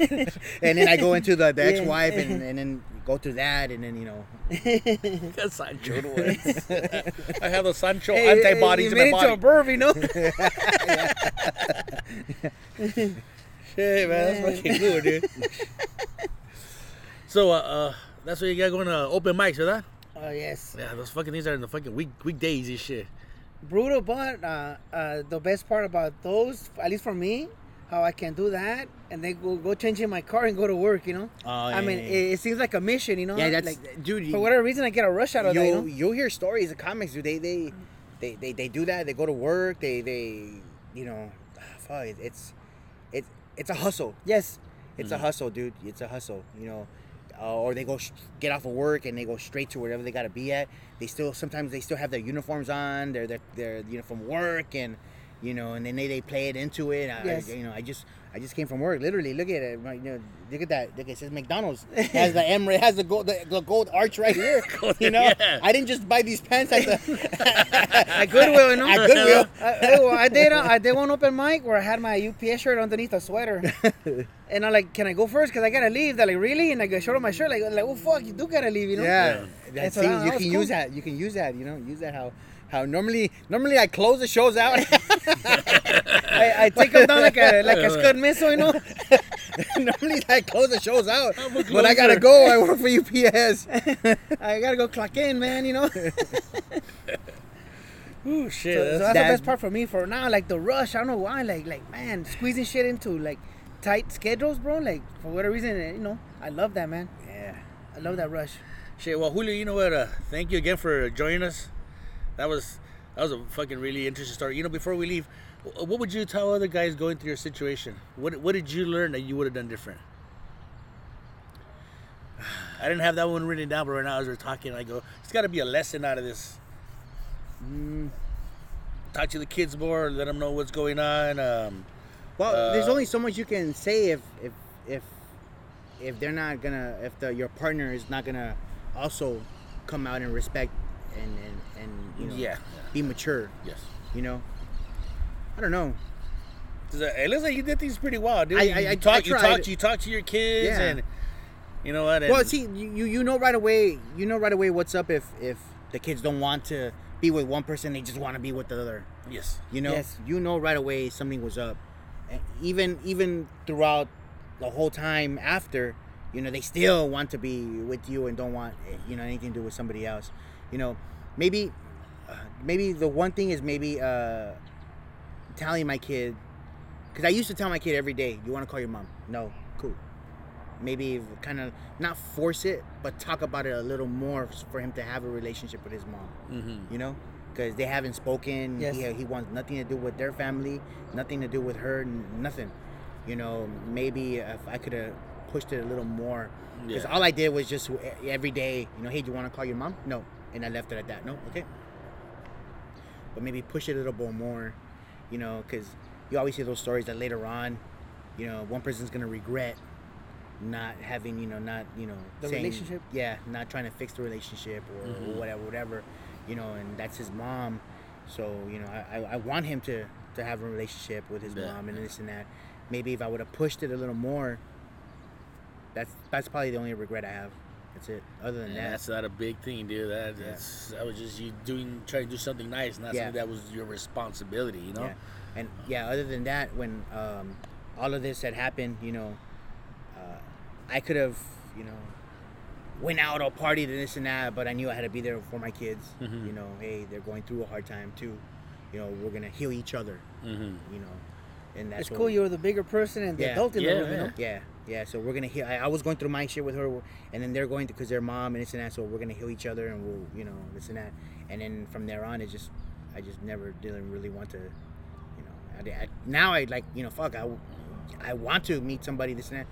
B: *laughs* and then I go into the, the ex-wife and, and then go through that and then you know *laughs*
C: Got Sancho I have the Sancho
A: Hey,
C: antibodies
A: you
C: in
A: made
C: my
A: it to a
C: body.
A: burp, you know. *laughs*
C: Shit, man, that's
A: Man.
C: fucking cool, dude. so, uh, uh, that's what you got going to open mics, that?
A: Oh yes,
C: Yeah, those fucking things are in the fucking week weekdays and shit.
A: brutal. But uh, uh, the best part about those, at least for me, how I can do that and then go go change in my car and go to work. You know.
B: Oh, yeah, I
A: mean,
B: yeah,
A: It, it seems like a mission. You know.
B: yeah that's
A: like,
B: dude
A: for whatever reason, I get a rush out of that. You
B: you'll,
A: know.
B: you'll hear stories of comics dude they they, they they they do that they go to work they they you know ah, fuck it- it's it's it's a hustle
A: Yes.
B: It's a hustle, dude. It's a hustle, you know. Uh, or they go sh- get off of work and they go straight to wherever they gotta be at. They still sometimes they still have their uniforms on, their their, their uniform work, and you know, and then they, they play it into it. I,
A: Yes.
B: I, you know, I just I just came from work. Literally, look at it. You know, look at that. Look, it says McDonald's. It *laughs* has the M. It has the gold the, the gold arch right here. *laughs* You know,
C: Yeah.
B: I didn't just buy these pants at the *laughs*
A: At Goodwill, you know.
B: At Goodwill.
A: I, I- did. uh, I did one open mic where I had my UPS shirt underneath a sweater, and I'm like, "Can I go first? Cause I gotta leave." They're like, "Really?" And I go, "Showed them my shirt." Like, like, "Oh fuck, you do gotta leave," you know.
B: Yeah,
A: And
B: That,
A: so
B: see, you can
A: was
B: use that. You can use that. You know, use that how how normally normally I close the shows out. *laughs*
A: I, I take them down like a *laughs* like a scud missile, you know. *laughs*
B: normally I close the shows out, but I gotta go. I work for UPS.
A: I gotta go clock in, man. You know.
C: Ooh, shit.
A: so
C: that's-
A: that's
B: that-
A: the best part for me for now. Like the rush, I don't know why. Like like man, squeezing shit into like tight schedules, bro. Like for whatever reason, you know, I love that, man.
B: Yeah.
A: I love that rush.
C: Shit, well, Julio, you know what? Uh, thank you again for joining us. That was that was a fucking really interesting story. You know, before we leave, what would you tell other guys going through your situation? What What did you learn that you would have done different? *sighs* I didn't have that one written down, but right now as we're talking, I go, "It's got to be a lesson out of this."
B: Mm,
C: Talk to the kids more, let them know what's going on. Um,
B: well, there's
C: Uh,
B: only so much you can say if if if if they're not gonna if the your partner is not gonna also come out and respect and and and you know
C: Yeah.
B: be mature.
C: yes,
B: You know. I don't know.
C: 'Cause, uh, it looks like you did things pretty well, dude.
B: I-
C: You-
B: I-
C: you
B: I-
C: talk,
B: I
C: you
B: tried.
C: talk, you talk to your kids,
B: Yeah.
C: and you know what? And,
B: Well, see, you, you you know right away. You know right away what's up if if the kids don't want to be with one person, they just want to be with the other.
C: yes,
B: You know,
A: Yes.
B: you know right away something was up. And even even throughout the whole time after, you know, they still want to be with you and don't want you know anything to do with somebody else. You know, maybe uh, maybe the one thing is maybe uh, telling my kid because I used to tell my kid every day, "You want to call your mom?" No, cool. Maybe kind of not force it, but talk about it a little more for him to have a relationship with his mom
C: mm-hmm.
B: you know because they haven't spoken
A: Yes.
B: he, he wants nothing to do with their family nothing to do with her n- nothing you know maybe if i could have pushed it a little more because
C: Yeah.
B: all i did was just every day you know hey do you want to call your mom no and i left it at that no okay but maybe push it a little bit more you know because you always hear those stories that later on you know one person's gonna regret not having you know not you know
A: The
B: saying-
A: relationship?
B: yeah not trying to fix the relationship or, or
C: Mhm.
B: whatever whatever you know and that's his mom so you know I, I, I want him to to have a relationship with his
C: Yeah.
B: mom and this and that maybe if i would have pushed it a little more that's that's probably the only regret i have that's it other than
C: Yeah,
B: that
C: that's not a big thing, dude. That
B: Yeah.
C: that's that was just you doing trying to do something nice, not
B: Yeah.
C: something that was your responsibility. You know.
B: Yeah. And yeah, other than that, when um, all of this had happened, you know, uh, I could have, you know, went out or partied and this and that, but I knew I had to be there for my kids.
C: Mhm.
B: You know, hey, they're going through a hard time too. You know, we're gonna heal each other.
C: Mm-hmm.
B: You know, and that's
A: It's cool.
B: we-
A: You're the bigger person and the
B: Yeah.
A: adult in
C: Yeah,
A: the room. You
C: yeah.
B: Yeah. So we're gonna heal. I, I was going through my shit with her, and then they're going to because their mom and this and that. So we're gonna heal each other, and we'll, you know, this and that. And then from there on, it just, I just never didn't really want to, you know. I, I, now I like, you know, fuck. I, I want to meet somebody, this and that,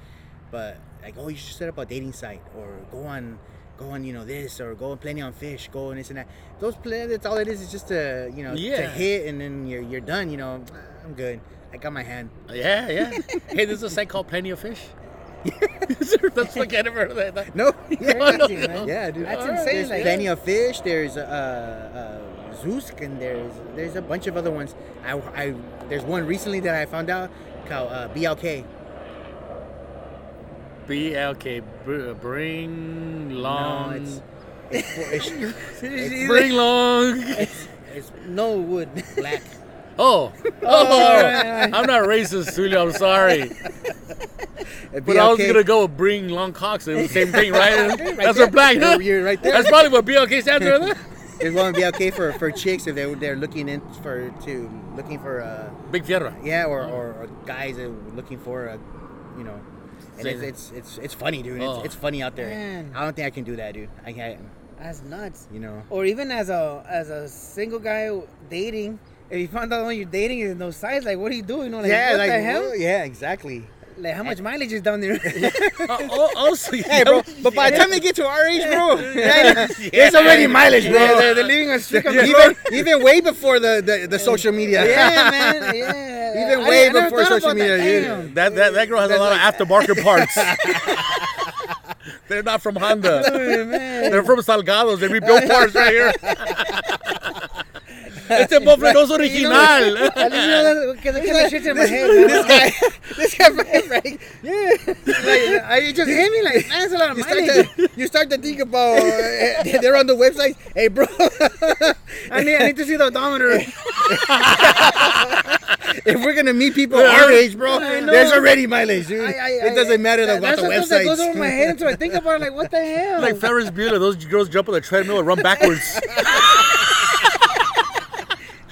B: but like, oh, you should set up a dating site or go on. Go on, you know this, or go on Plenty of Fish, go and this and that. Those play, that's all it is. Is just to, you know, to
C: Yeah.
B: hit, and then you're you're done. You know, I'm good. I got my hand.
C: Yeah, yeah. *laughs* hey, there's a site called Plenty of Fish. *laughs* That's like I never heard of that.
B: No, *laughs*
A: Crazy, man.
B: Yeah, dude.
A: That's
C: Alright.
A: insane.
B: There's
A: Like,
B: plenty of fish. There's uh, uh, and there's there's a bunch of other ones. I, I there's one recently that I found out called uh, BLK.
C: B okay. Br- bring long.
B: it's- It's, it's,
C: bring long.
B: it's
A: no wood.
B: black.
C: Oh, oh!
A: right, right.
C: I'm not racist, Julio. I'm sorry, *laughs* but
B: be
C: I was gonna go with bring long cocks. It was the same thing, right? *laughs* That's what black.
B: You're, you're right there.
C: That's probably what BLK stands for. isn't it?
B: It's going to be okay for, for chicks if they're they're looking in for to looking for uh
C: Big fierro.
B: yeah or, or, or guys that are looking for a you know and it's it's it's, it's funny dude
C: Oh.
B: it's, it's funny out there
A: Man.
B: I don't think I can do that dude I can't
A: That's nuts.
B: you know
A: Or even as a as a single guy dating, if you found out the one you're dating is in those sites, like what are you doing? You know, like,
B: yeah
A: what
B: like
A: the hell?
B: whoa, yeah exactly
A: Like how much mileage is down there? *laughs*
C: Uh, oh, also,
B: hey bro but by the time they get to our age bro *laughs* it's already mileage bro
A: Yeah, they're, they're leaving us streak of
B: even even way before the the, the social media
A: Yeah, man. *laughs* Yeah.
B: Even
A: I-
B: way
A: I
B: before social
A: about that.
B: media, dude.
C: That, that that girl has a lot of aftermarket parts. They're not from Honda.
A: Oh, man.
C: They're from Salgados. They rebuild parts right here. Este bofle no es original.
A: At least you know that because *laughs* I kind of shits in my head.
B: This guy this guy *laughs* Frank, Frank yeah
A: like, I, just hit me like, man, that's a lot of
B: you start, to, you start to think about uh, *laughs* they're on the website hey bro
A: I need, I need to see the odometer.
B: if we're gonna meet people our age bro there's already mileage dude
A: I, I,
B: it doesn't matter
A: that,
B: about
A: that's
B: the
A: what that goes over my head until I think about it. Like, what the hell?
C: Like Ferris Bueller, those girls jump on the treadmill and run backwards.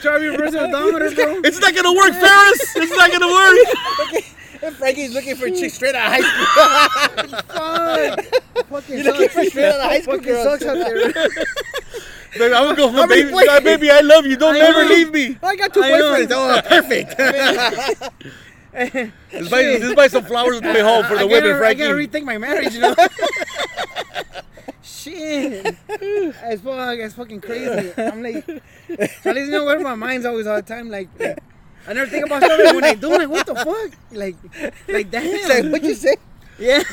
A: Try to reverse bro.
C: It's not gonna work, Ferris. It's not gonna work.
B: Frankie's looking for chicks straight out of high school
A: Fuck. Fucking
B: You're looking
A: sucks.
B: for straight out of high school
A: Fucking
B: girls.
A: sucks out there. *laughs*
C: Baby, I'm gonna go for baby.
B: boys-
C: God, baby, I love you. Don't
A: I
C: never
A: know.
C: leave me.
B: I got two
A: I know.
B: oh perfect
C: Just buy, just buy some flowers on the way home for
A: I
C: the
A: gotta,
C: women,
A: I gotta rethink my marriage, you know. *laughs* Shit, *laughs* it's fuck, it's fucking crazy. I'm like, so at least you know where my mind's always all the time. Like, like, I never think about like when I do. Like, what the fuck? Like, like damn.
B: It's like, what'd you say
A: Yeah,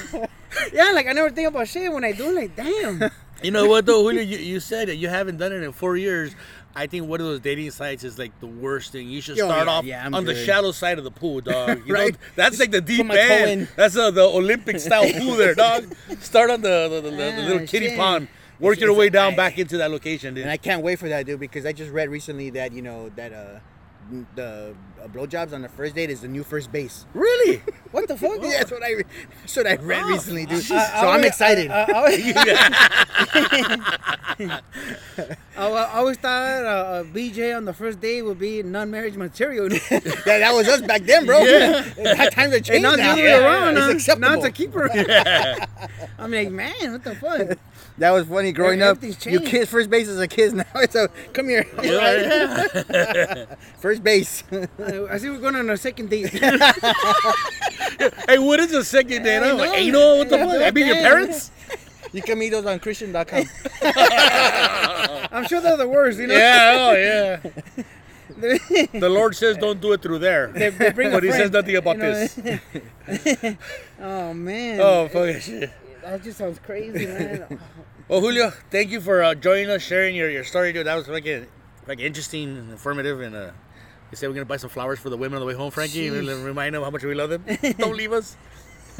A: yeah. Like I never think about shit when I do. Like, damn. *laughs*
C: You know what though, Julio? You, you said that you haven't done it in four years. I think one of those dating sites is like the worst thing. You should
B: Yo,
C: start
B: yeah,
C: off
B: yeah,
C: on the shallow side of the pool, dog. *laughs* You
B: Right.
C: know, that's like the deep end. That's uh, the Olympic style *laughs* pool there, dog. Start on the the, the, the, the little
A: Ah,
C: kiddie
A: shit.
C: pond. Work your
B: it's-
C: way down
B: I-
C: back into that location, dude.
B: And I can't wait for that, dude, because I just read recently that you know that uh, the uh, blowjobs on the first date is the new first base.
C: really? *laughs*
A: What the fuck?
B: Yeah, *laughs* that's what I re- that's what I read recently, dude. so
A: I- I
B: I'm excited.
A: I, I, I, *laughs* I, I always thought uh, a BJ on the first date would be non-marriage material.
B: that, that was us back then, bro.
C: Yeah.
B: that times have changed
A: now the
B: now.
A: other way around,
B: It's acceptable.
A: Now it's a keeper. I'm like, man, what the fuck?
B: That was funny growing up. You kiss first base as a kid. *laughs* Now it's a come here. *laughs* *laughs* First base.
A: I see we're going on our second date.
C: hey, what is a second date?
A: I
C: I'm like,
A: know.
C: anal? What the fuck? I mean, your parents?
B: you can meet those on Christian.com.
A: I'm sure they're the worst, you know.
C: Yeah, oh yeah. The Lord says don't do it through there.
A: they bring a
C: But he says nothing about
A: you know.
C: this.
A: oh man.
C: Oh, fuck shit.
A: That just sounds crazy, man. *laughs*
C: Well, Julio, thank you for uh, joining us, sharing your, your story, dude. That was like, a, like interesting, and informative, and uh, you said we're gonna buy some flowers for the women on the way home, Frankie. and
A: Jeez.
C: Remind them how much we love them. *laughs* Don't leave us. *laughs*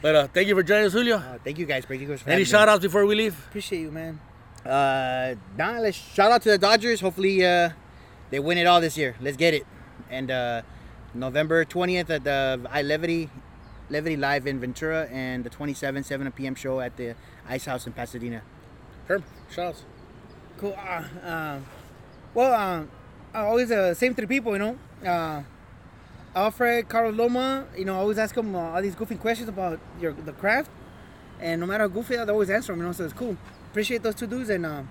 C: but uh, thank you for joining us, Julio.
B: Uh, thank you guys. Thank you guys for
C: Any shout outs before we leave?
A: Appreciate you, man.
B: Uh, nah, let's shout out to the Dodgers. Hopefully, uh, they win it all this year. Let's get it. And uh, November 20th at the I Levity, Levity Live in Ventura, and the 27, 7 p.m. show at the Ice House in Pasadena.
C: Herb, shout outs.
A: Cool. Uh, uh, well, uh, uh, always the uh, same three people, you know. Uh, Alfred, Carlos Loma, you know, I always ask them uh, all these goofy questions about your the craft, and no matter how goofy, they always answer them, you know. So it's cool. Appreciate those two dudes and uh,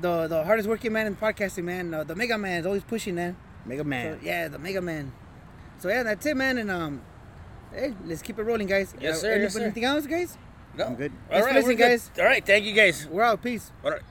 A: the the hardest working man in podcasting, man. Uh, the Mega Man is always pushing, man.
B: Mega
A: So,
B: Man.
A: yeah, the Mega Man. So yeah, that's it, man. And um, hey, let's keep it rolling, guys.
C: Yes,
A: Uh,
C: sir, yes,
A: anything
C: sir.
A: else, guys?
C: No.
B: I'm good.
C: All
A: listening, guys.
C: All right, thank you guys.
A: We're out. Peace.
C: All right.